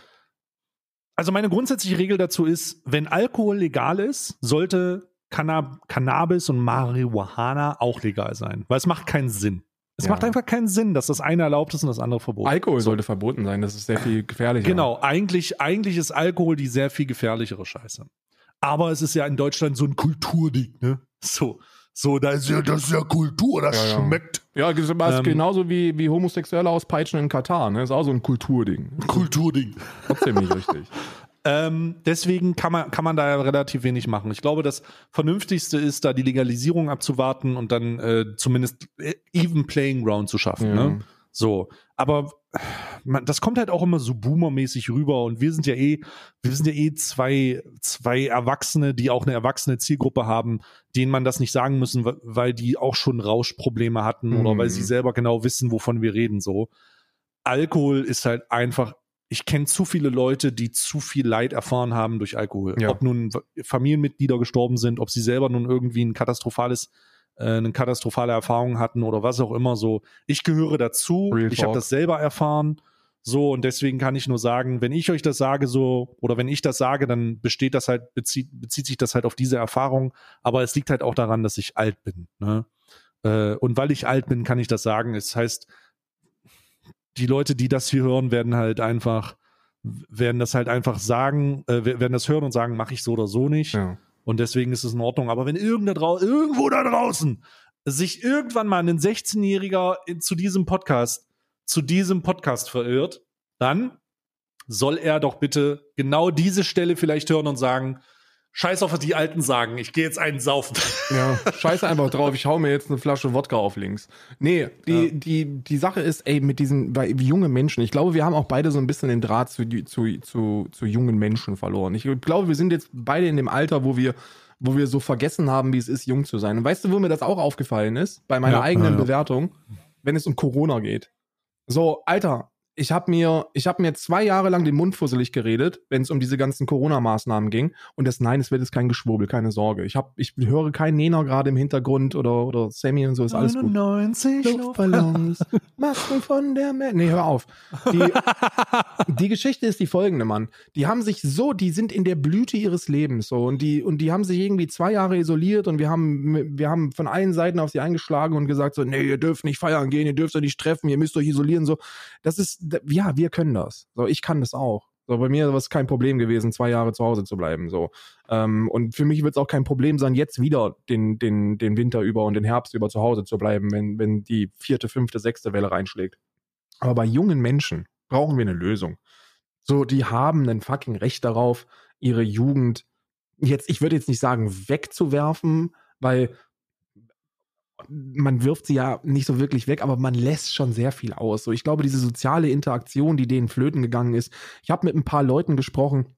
Also meine grundsätzliche Regel dazu ist, wenn Alkohol legal ist, sollte Cannab Cannabis und Marihuana auch legal sein, weil es macht keinen Sinn. Es Ja. macht einfach keinen Sinn, dass das eine erlaubt ist und das andere verboten. Alkohol sollte verboten sein, das ist sehr viel gefährlicher. Genau, eigentlich, eigentlich ist Alkohol die sehr viel gefährlichere Scheiße. Aber es ist ja in Deutschland so ein Kulturding, ne? So, so, da ist ja, das ist ja Kultur, das Ja, ja. schmeckt. Ja, das ist Ähm, genauso wie, wie Homosexuelle auspeitschen in Katar, ne? Ist auch so ein Kulturding. Kulturding. Trotzdem nicht richtig. Ähm, deswegen kann man, kann man da ja relativ wenig machen. Ich glaube, das Vernünftigste ist, da die Legalisierung abzuwarten und dann äh, zumindest äh, even playing ground zu schaffen. Ja. Ne? So, aber man, das kommt halt auch immer so boomermäßig rüber und wir sind ja eh, wir sind ja eh zwei, zwei Erwachsene, die auch eine erwachsene Zielgruppe haben, denen man das nicht sagen müssen, weil die auch schon Rauschprobleme hatten oder Mhm. weil sie selber genau wissen, wovon wir reden. So, Alkohol ist halt einfach ich kenne zu viele Leute, die zu viel Leid erfahren haben durch Alkohol. Ja. Ob nun Familienmitglieder gestorben sind, ob sie selber nun irgendwie ein katastrophales, äh, eine katastrophale Erfahrung hatten oder was auch immer so. Ich gehöre dazu. Real ich habe das selber erfahren. So, und deswegen kann ich nur sagen, wenn ich euch das sage, so, oder wenn ich das sage, dann besteht das halt, bezieht, bezieht sich das halt auf diese Erfahrung. Aber es liegt halt auch daran, dass ich alt bin. Ne? Äh, und weil ich alt bin, kann ich das sagen. Es heißt, die Leute, die das hier hören, werden halt einfach, werden das halt einfach sagen, äh, werden das hören und sagen, mache ich so oder so nicht. Ja. Und deswegen ist es in Ordnung. Aber wenn irgend da drau irgendwo da draußen sich irgendwann mal ein 16-Jähriger in- zu diesem Podcast, zu diesem Podcast verirrt, dann soll er doch bitte genau diese Stelle vielleicht hören und sagen, Scheiß auf, was die Alten sagen, ich gehe jetzt einen saufen. Ja, scheiß einfach drauf, ich hau mir jetzt eine Flasche Wodka auf links. Nee, die, Ja. die, die Sache ist, ey, mit diesen, bei junge Menschen, ich glaube, wir haben auch beide so ein bisschen den Draht zu, zu, zu, zu jungen Menschen verloren. Ich glaube, wir sind jetzt beide in dem Alter, wo wir, wo wir so vergessen haben, wie es ist, jung zu sein. Und weißt du, wo mir das auch aufgefallen ist? Bei meiner Ja, eigenen ja. Bewertung, wenn es um Corona geht. So, Alter, ich habe mir, ich habe mir zwei Jahre lang den Mund fusselig geredet, wenn es um diese ganzen Corona-Maßnahmen ging. Und das Nein, es wird jetzt kein Geschwurbel, keine Sorge. Ich hab, ich höre keinen Nena gerade im Hintergrund oder oder Sammy und so ist alles gut. 99 Luftballons, Masken von der Mer Nee, hör auf. Die, die Geschichte ist die folgende, Mann. Die haben sich so, die sind in der Blüte ihres Lebens so und die und die haben sich irgendwie zwei Jahre isoliert und wir haben wir haben von allen Seiten auf sie eingeschlagen und gesagt so, nee, ihr dürft nicht feiern gehen, ihr dürft euch nicht treffen, ihr müsst euch isolieren so. Das ist ja, wir können das. So, ich kann das auch. So, bei mir war es kein Problem gewesen, zwei Jahre zu Hause zu bleiben. So. Ähm, und für mich wird es auch kein Problem sein, jetzt wieder den, den, den Winter über und den Herbst über zu Hause zu bleiben, wenn, wenn die vierte, fünfte, sechste Welle reinschlägt. Aber bei jungen Menschen brauchen wir eine Lösung. So, die haben ein fucking Recht darauf, ihre Jugend jetzt, ich würde jetzt nicht sagen, wegzuwerfen, weil man wirft sie ja nicht so wirklich weg, aber man lässt schon sehr viel aus. So, ich glaube, diese soziale Interaktion, die denen flöten gegangen ist. Ich habe mit ein paar Leuten gesprochen,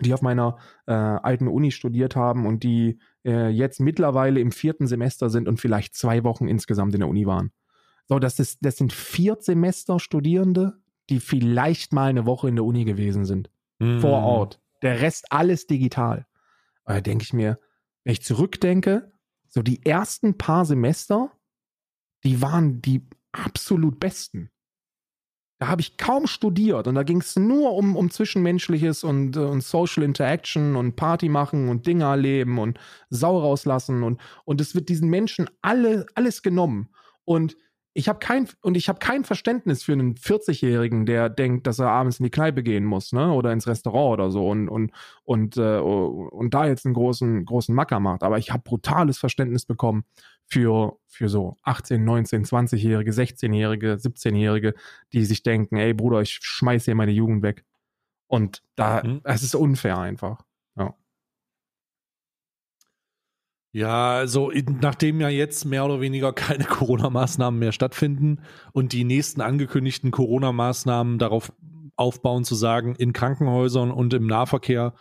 die auf meiner äh, alten Uni studiert haben und die äh, jetzt mittlerweile im vierten Semester sind und vielleicht zwei Wochen insgesamt in der Uni waren. So, das, ist, das sind vier Semester Studierende, die vielleicht mal eine Woche in der Uni gewesen sind Mhm. vor Ort. Der Rest alles digital. Da denke ich mir, wenn ich zurückdenke, so die ersten paar Semester, die waren die absolut besten. Da habe ich kaum studiert und da ging es nur um, um Zwischenmenschliches und, äh, und Social Interaction und Party machen und Dinge erleben und Sau rauslassen und, und es wird diesen Menschen alle, alles genommen. Und ich habe kein und ich habe kein Verständnis für einen 40-Jährigen, der denkt, dass er abends in die Kneipe gehen muss, ne, oder ins Restaurant oder so und und und äh, und da jetzt einen großen großen Macker macht. Aber ich habe brutales Verständnis bekommen für für so 18, 19, 20-Jährige, 16-Jährige, 17-Jährige, die sich denken, ey Bruder, ich schmeiß hier meine Jugend weg. Und da, Mhm. es ist unfair einfach. Ja, also nachdem ja jetzt mehr oder weniger keine Corona-Maßnahmen mehr stattfinden und die nächsten angekündigten Corona-Maßnahmen darauf aufbauen zu sagen, in Krankenhäusern und im Nahverkehr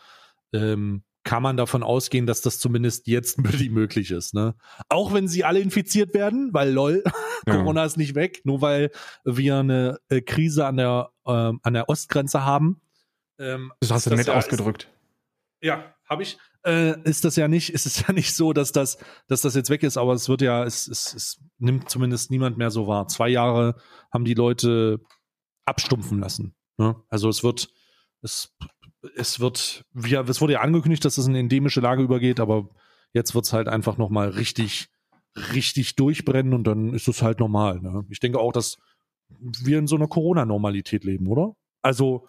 ähm, kann man davon ausgehen, dass das zumindest jetzt möglich ist. Ne? Auch wenn sie alle infiziert werden, weil lol, Ja. Corona ist nicht weg, nur weil wir eine äh, Krise an der, ähm, an der Ostgrenze haben. Ähm, Das hast du nett ja- ausgedrückt. ja, habe ich. Äh, ist das ja nicht, ist es ja nicht so, dass das, dass das jetzt weg ist, aber es wird ja, es, es, es nimmt zumindest niemand mehr so wahr. Zwei Jahre haben die Leute abstumpfen lassen. Ne? Also es wird, es, es wird, wie, es wurde ja angekündigt, dass es in endemische Lage übergeht, aber jetzt wird es halt einfach nochmal richtig, richtig durchbrennen und dann ist es halt normal. Ne? Ich denke auch, dass wir in so einer Corona-Normalität leben, oder? Also,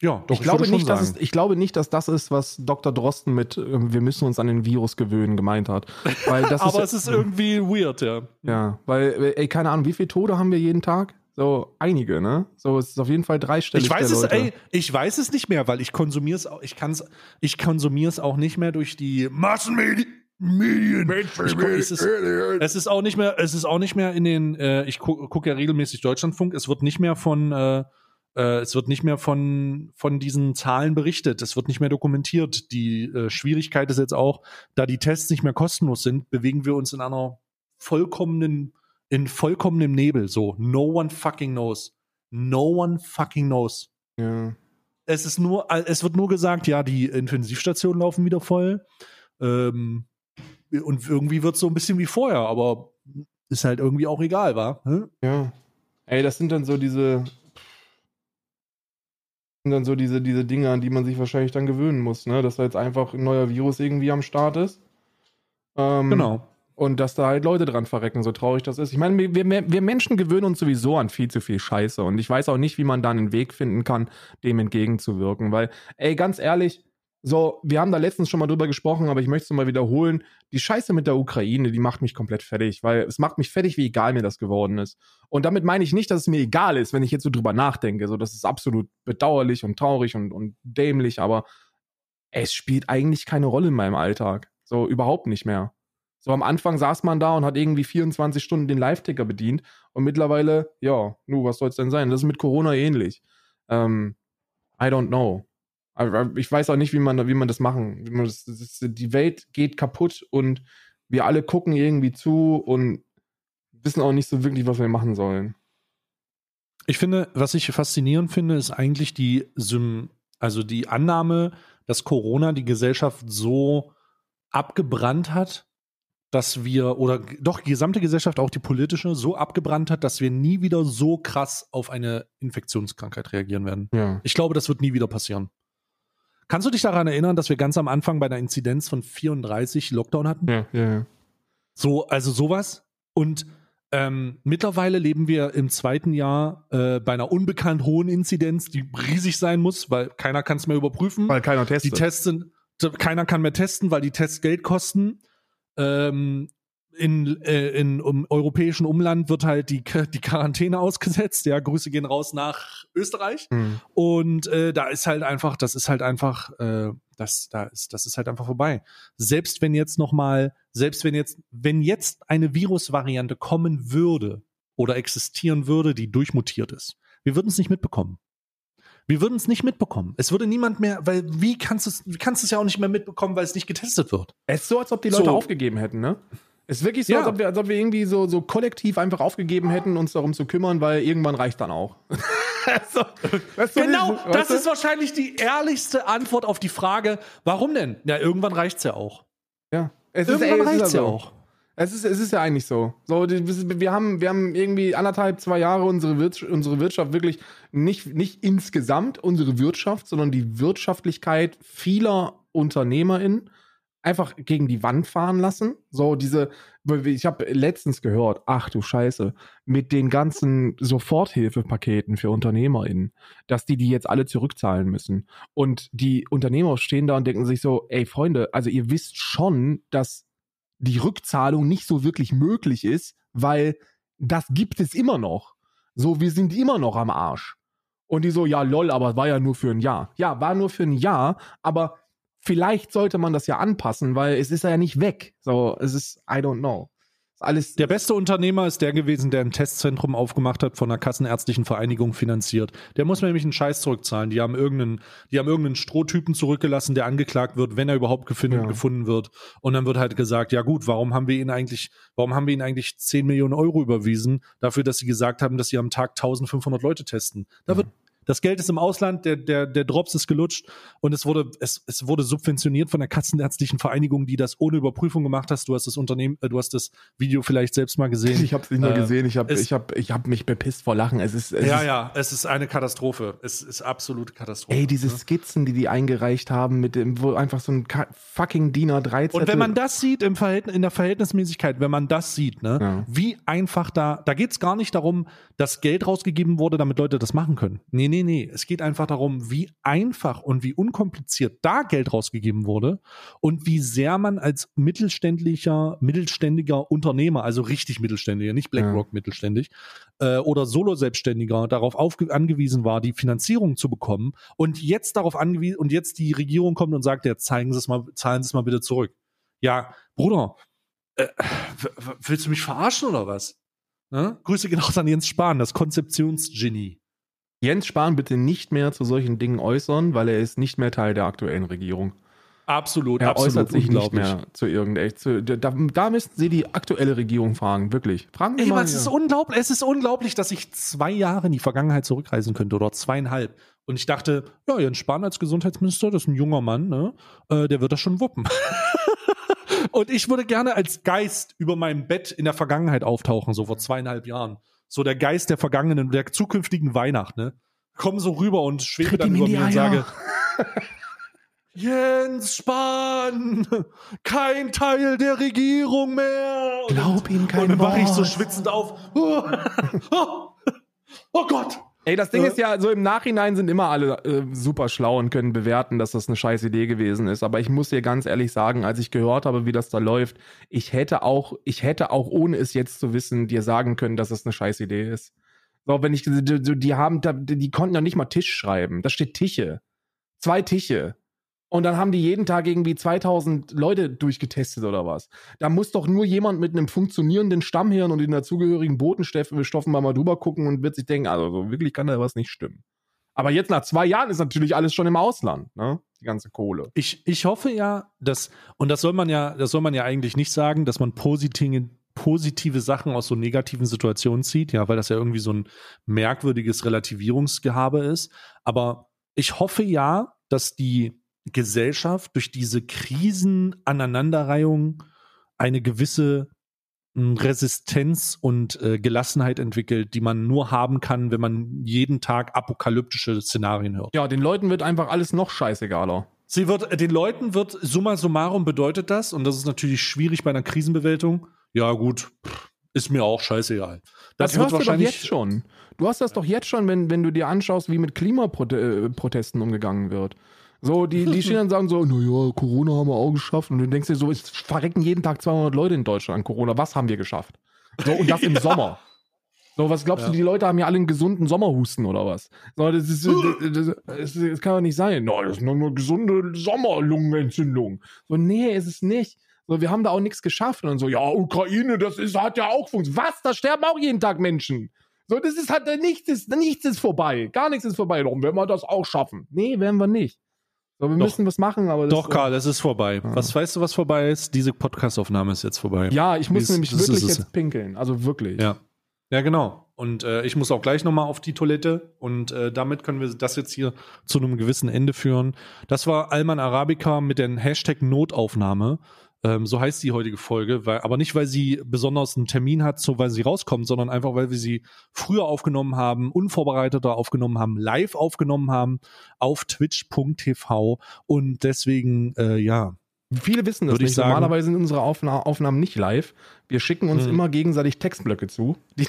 ja, doch, ich, glaube würde schon nicht, dass es, ich glaube nicht, dass das ist, was Dr. Drosten mit äh, wir müssen uns an den Virus gewöhnen gemeint hat. Weil das aber ist, es ist irgendwie weird, ja. Ja, weil, ey, keine Ahnung, wie viele Tode haben wir jeden Tag? So einige, ne? So, es ist auf jeden Fall dreistellig. Ich weiß es, ey, ich weiß es nicht mehr, weil ich konsumiere es auch, ich kann's, ich konsumiere es auch nicht mehr durch die Massenmedien. Medien. Ich guck, es, ist, es ist auch nicht mehr, es ist auch nicht mehr in den, äh, ich gucke guck ja regelmäßig Deutschlandfunk, es wird nicht mehr von, äh, äh, es wird nicht mehr von, von diesen Zahlen berichtet, es wird nicht mehr dokumentiert. Die äh, Schwierigkeit ist jetzt auch, da die Tests nicht mehr kostenlos sind, bewegen wir uns in einer vollkommenen, in vollkommenem Nebel. So, no one fucking knows. No one fucking knows. Ja. Es ist nur, es wird nur gesagt, ja, die Intensivstationen laufen wieder voll. Ähm, und irgendwie wird es so ein bisschen wie vorher, aber ist halt irgendwie auch egal, war. Hm? Ja. Ey, das sind dann so diese. Sind dann so diese, diese Dinge, an die man sich wahrscheinlich dann gewöhnen muss, ne? Dass da jetzt einfach ein neuer Virus irgendwie am Start ist. Ähm, Genau. Und dass da halt Leute dran verrecken, so traurig das ist. Ich meine, wir, wir, wir Menschen gewöhnen uns sowieso an viel zu viel Scheiße. Und ich weiß auch nicht, wie man da einen Weg finden kann, dem entgegenzuwirken. Weil, ey, ganz ehrlich, so, wir haben da letztens schon mal drüber gesprochen, aber ich möchte es mal wiederholen. Die Scheiße mit der Ukraine, die macht mich komplett fertig, weil es macht mich fertig, wie egal mir das geworden ist. Und damit meine ich nicht, dass es mir egal ist, wenn ich jetzt so drüber nachdenke. So, das ist absolut bedauerlich und traurig und, und dämlich, aber es spielt eigentlich keine Rolle in meinem Alltag. So, überhaupt nicht mehr. So am Anfang saß man da und hat irgendwie 24 Stunden den Live-Ticker bedient und mittlerweile, ja, nu, was soll es denn sein? Das ist mit Corona ähnlich. Ähm, I don't know. Aber Ich weiß auch nicht, wie man, wie man das machen. Man das, das ist, die Welt geht kaputt und wir alle gucken irgendwie zu und wissen auch nicht so wirklich, was wir machen sollen. Ich finde, was ich faszinierend finde, ist eigentlich die, Sym also die Annahme, dass Corona die Gesellschaft so abgebrannt hat, dass wir, oder doch die gesamte Gesellschaft, auch die politische, so abgebrannt hat, dass wir nie wieder so krass auf eine Infektionskrankheit reagieren werden. Ja. Ich glaube, das wird nie wieder passieren. Kannst du dich daran erinnern, dass wir ganz am Anfang bei der Inzidenz von 34 Lockdown hatten? Ja, ja, ja. So, also sowas. Und ähm, mittlerweile leben wir im zweiten Jahr äh, bei einer unbekannt hohen Inzidenz, die riesig sein muss, weil keiner kann es mehr überprüfen. Weil keiner die testet. Tests sind, keiner kann mehr testen, weil die Tests Geld kosten. Ähm, in, äh, in um, europäischen Umland wird halt die, die Quarantäne ausgesetzt. Ja, Grüße gehen raus nach Österreich. Hm. Und äh, da ist halt einfach, das ist halt einfach, äh, das, da ist, das ist halt einfach vorbei. Selbst wenn jetzt noch mal, selbst wenn jetzt, wenn jetzt eine Virusvariante kommen würde oder existieren würde, die durchmutiert ist, wir würden es nicht mitbekommen. Wir würden es nicht mitbekommen. Es würde niemand mehr, weil wie kannst du es, wie kannst du es ja auch nicht mehr mitbekommen, weil es nicht getestet wird. Es ist so, als ob die Leute So. aufgegeben hätten, ne? Es ist wirklich so, Ja. als, ob wir, als ob wir irgendwie so, so kollektiv einfach aufgegeben hätten, uns darum zu kümmern, weil irgendwann reicht dann auch. so, Genau, weißt das du? ist wahrscheinlich die ehrlichste Antwort auf die Frage, warum denn? Ja, irgendwann reicht's ja auch. Ja. Es Irgendwann ey, es ja auch. Es ist, es ist ja eigentlich so. so wir, haben, wir haben irgendwie anderthalb, zwei Jahre unsere, Wirtschaft, unsere Wirtschaft wirklich nicht, nicht insgesamt unsere Wirtschaft, sondern die Wirtschaftlichkeit vieler UnternehmerInnen einfach gegen die Wand fahren lassen. So diese, ich habe letztens gehört, ach du Scheiße, mit den ganzen Soforthilfepaketen für UnternehmerInnen, dass die die jetzt alle zurückzahlen müssen. Und die Unternehmer stehen da und denken sich so, ey Freunde, also ihr wisst schon, dass die Rückzahlung nicht so wirklich möglich ist, weil das gibt es immer noch. So, wir sind immer noch am Arsch. Und die so, ja, lol, aber war ja nur für ein Jahr. Ja, war nur für ein Jahr, aber vielleicht sollte man das ja anpassen, weil es ist ja nicht weg. So, es ist, I don't know. Alles. Der beste Unternehmer ist der gewesen, der ein Testzentrum aufgemacht hat, von der Kassenärztlichen Vereinigung finanziert. Der muss mir nämlich einen Scheiß zurückzahlen. Die haben irgendeinen, die haben irgendeinen Strohtypen zurückgelassen, der angeklagt wird, wenn er überhaupt gefunden, Ja. gefunden wird. Und dann wird halt gesagt, ja gut, warum haben wir ihn eigentlich, warum haben wir ihn eigentlich 10 Millionen Euro überwiesen, dafür, dass sie gesagt haben, dass sie am Tag 1500 Leute testen? Da Ja. wird, Das Geld ist im Ausland, der, der, der Drops ist gelutscht und es wurde, es, es wurde subventioniert von der Kassenärztlichen Vereinigung, die das ohne Überprüfung gemacht hast. Du hast das Unternehmen, äh, du hast das Video vielleicht selbst mal gesehen. Ich habe es nicht nur Äh, gesehen, ich habe ich hab, ich hab mich bepisst vor Lachen. Es ist, es ja, ist ja, es ist eine Katastrophe. Es ist absolute Katastrophe. Ey, diese ne? Skizzen, die die eingereicht haben, mit dem, wo einfach so ein Ka- fucking DIN A3 Und wenn man das sieht im Verhältnis, in der Verhältnismäßigkeit, wenn man das sieht, ne, Ja. wie einfach da, da geht es gar nicht darum, dass Geld rausgegeben wurde, damit Leute das machen können. Nee, nee, nee. Es geht einfach darum, wie einfach und wie unkompliziert da Geld rausgegeben wurde und wie sehr man als mittelständlicher, mittelständiger Unternehmer, also richtig mittelständiger, nicht BlackRock mittelständig, äh, oder Solo-Selbstständiger darauf angewiesen war, die Finanzierung zu bekommen und jetzt darauf angewiesen und jetzt die Regierung kommt und sagt, ja, zeigen Sie es mal, zahlen Sie es mal bitte zurück. Ja, Bruder, äh, willst du mich verarschen oder was? Ne? Grüße genau an Jens Spahn, das Konzeptionsgenie. Jens Spahn bitte nicht mehr zu solchen Dingen äußern, weil er ist nicht mehr Teil der aktuellen Regierung. Absolut, Er absolut äußert sich nicht mehr zu irgendeinem. Zu, da, da müssten Sie die aktuelle Regierung fragen, wirklich. Fragen Sie Ey, mal. Es ist unglaublich, es ist unglaublich, dass ich zwei Jahre in die Vergangenheit zurückreisen könnte oder zweieinhalb. Und ich dachte, ja, Jens Spahn als Gesundheitsminister, das ist ein junger Mann, ne? Äh, der wird das schon wuppen. Und ich würde gerne als Geist über meinem Bett in der Vergangenheit auftauchen, so vor zweieinhalb Jahren. So der Geist der vergangenen, der zukünftigen Weihnacht, ne? Komm so rüber und schwebe Tritt dann über mir und sage, Jens Spahn, kein Teil der Regierung mehr. Glaub ihm kein Und dann wache ich so schwitzend auf. Oh Gott. Ey, das Ding Äh. ist ja, so im Nachhinein sind immer alle äh, super schlau und können bewerten, dass das eine scheiß Idee gewesen ist. Aber ich muss dir ganz ehrlich sagen, als ich gehört habe, wie das da läuft, ich hätte auch, ich hätte auch, ohne es jetzt zu wissen, dir sagen können, dass es eine scheiß Idee ist. So, wenn ich, die, die haben, die konnten ja nicht mal Tisch schreiben. Da steht Tische. Zwei Tische. Und dann haben die jeden Tag irgendwie 2000 Leute durchgetestet oder was. Da muss doch nur jemand mit einem funktionierenden Stammhirn und den dazugehörigen Botenstoffen Stoffen mal drüber gucken und wird sich denken, also so wirklich kann da was nicht stimmen. Aber jetzt nach zwei Jahren ist natürlich alles schon im Ausland, ne? Die ganze Kohle. Ich, ich hoffe ja, dass, und das soll man ja, das soll man ja eigentlich nicht sagen, dass man positive, positive Sachen aus so negativen Situationen zieht, ja, weil das ja irgendwie so ein merkwürdiges Relativierungsgehabe ist. Aber ich hoffe ja, dass die Gesellschaft durch diese Krisenaneinanderreihung eine gewisse mh, Resistenz und äh, Gelassenheit entwickelt, die man nur haben kann, wenn man jeden Tag apokalyptische Szenarien hört. Ja, den Leuten wird einfach alles noch scheißegaler. Sie wird, äh, den Leuten wird summa summarum bedeutet das, und das ist natürlich schwierig bei einer Krisenbewältigung. Ja, gut, pff, ist mir auch scheißegal. Das, hörst du doch jetzt schon. Du hast das doch jetzt schon, wenn, wenn du dir anschaust, wie mit Klimaprotesten umgegangen wird. So, die, die stehen dann und sagen so, naja, Corona haben wir auch geschafft. Und du denkst dir so, es verrecken jeden Tag 200 Leute in Deutschland an Corona. Was haben wir geschafft? So, und das im Sommer. So, was glaubst Ja. du, die Leute haben ja alle einen gesunden Sommerhusten oder was? So, das ist, das, das, das, kann doch nicht sein. No, das ist nur eine gesunde Sommerlungenentzündung. So, nee, ist es nicht. So, wir haben da auch nichts geschafft. Und dann so, ja, Ukraine, das ist, hat ja auch funktioniert. Was? Da sterben auch jeden Tag Menschen. So, das ist, hat, nichts ist, nichts ist vorbei. Gar nichts ist vorbei. Warum werden wir das auch schaffen? Nee, werden wir nicht. So, wir Doch. müssen was machen, aber das Doch, Karl, es ist vorbei. Ja. Was weißt du, was vorbei ist? Diese Podcastaufnahme ist jetzt vorbei. Ja, ich muss Dies- nämlich wirklich jetzt pinkeln. Also wirklich. Ja. Ja, genau. Und äh, ich muss auch gleich nochmal auf die Toilette. Und äh, damit können wir das jetzt hier zu einem gewissen Ende führen. Das war Alman Arabica mit dem Hashtag Notaufnahme. Ähm, so heißt die heutige Folge, weil, aber nicht, weil sie besonders einen Termin hat, so weil sie rauskommt, sondern einfach, weil wir sie früher aufgenommen haben, unvorbereiteter aufgenommen haben, live aufgenommen haben auf twitch.tv und deswegen, äh, ja, Viele wissen das Würde ich nicht. sagen- Normalerweise sind unsere Aufna Aufnahmen nicht live. Wir schicken uns Hm. immer gegenseitig Textblöcke zu, die,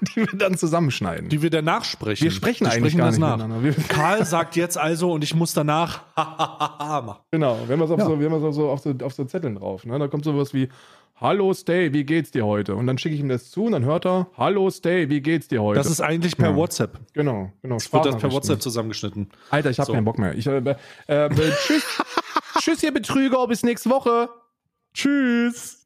die wir dann zusammenschneiden. die wir danach sprechen. wir sprechen Wir eigentlich sprechen gar das nicht nach. miteinander. Wir, Karl sagt jetzt also und ich muss danach machen. genau, wir haben es auf, Ja. so, wir haben es auf, so, auf, so, auf so Zetteln drauf. Ne? Da kommt sowas wie, Hallo Stay, wie geht's dir heute? Und dann schicke ich ihm das zu und dann hört er, Hallo Stay, wie geht's dir heute? Das ist eigentlich per Ja. WhatsApp. genau, genau. Es wird das per. WhatsApp zusammengeschnitten. Alter, ich habe So. keinen Bock mehr. Ich, äh, äh, äh, tschüss, tschüss, ihr Betrüger, bis nächste Woche. Tschüss.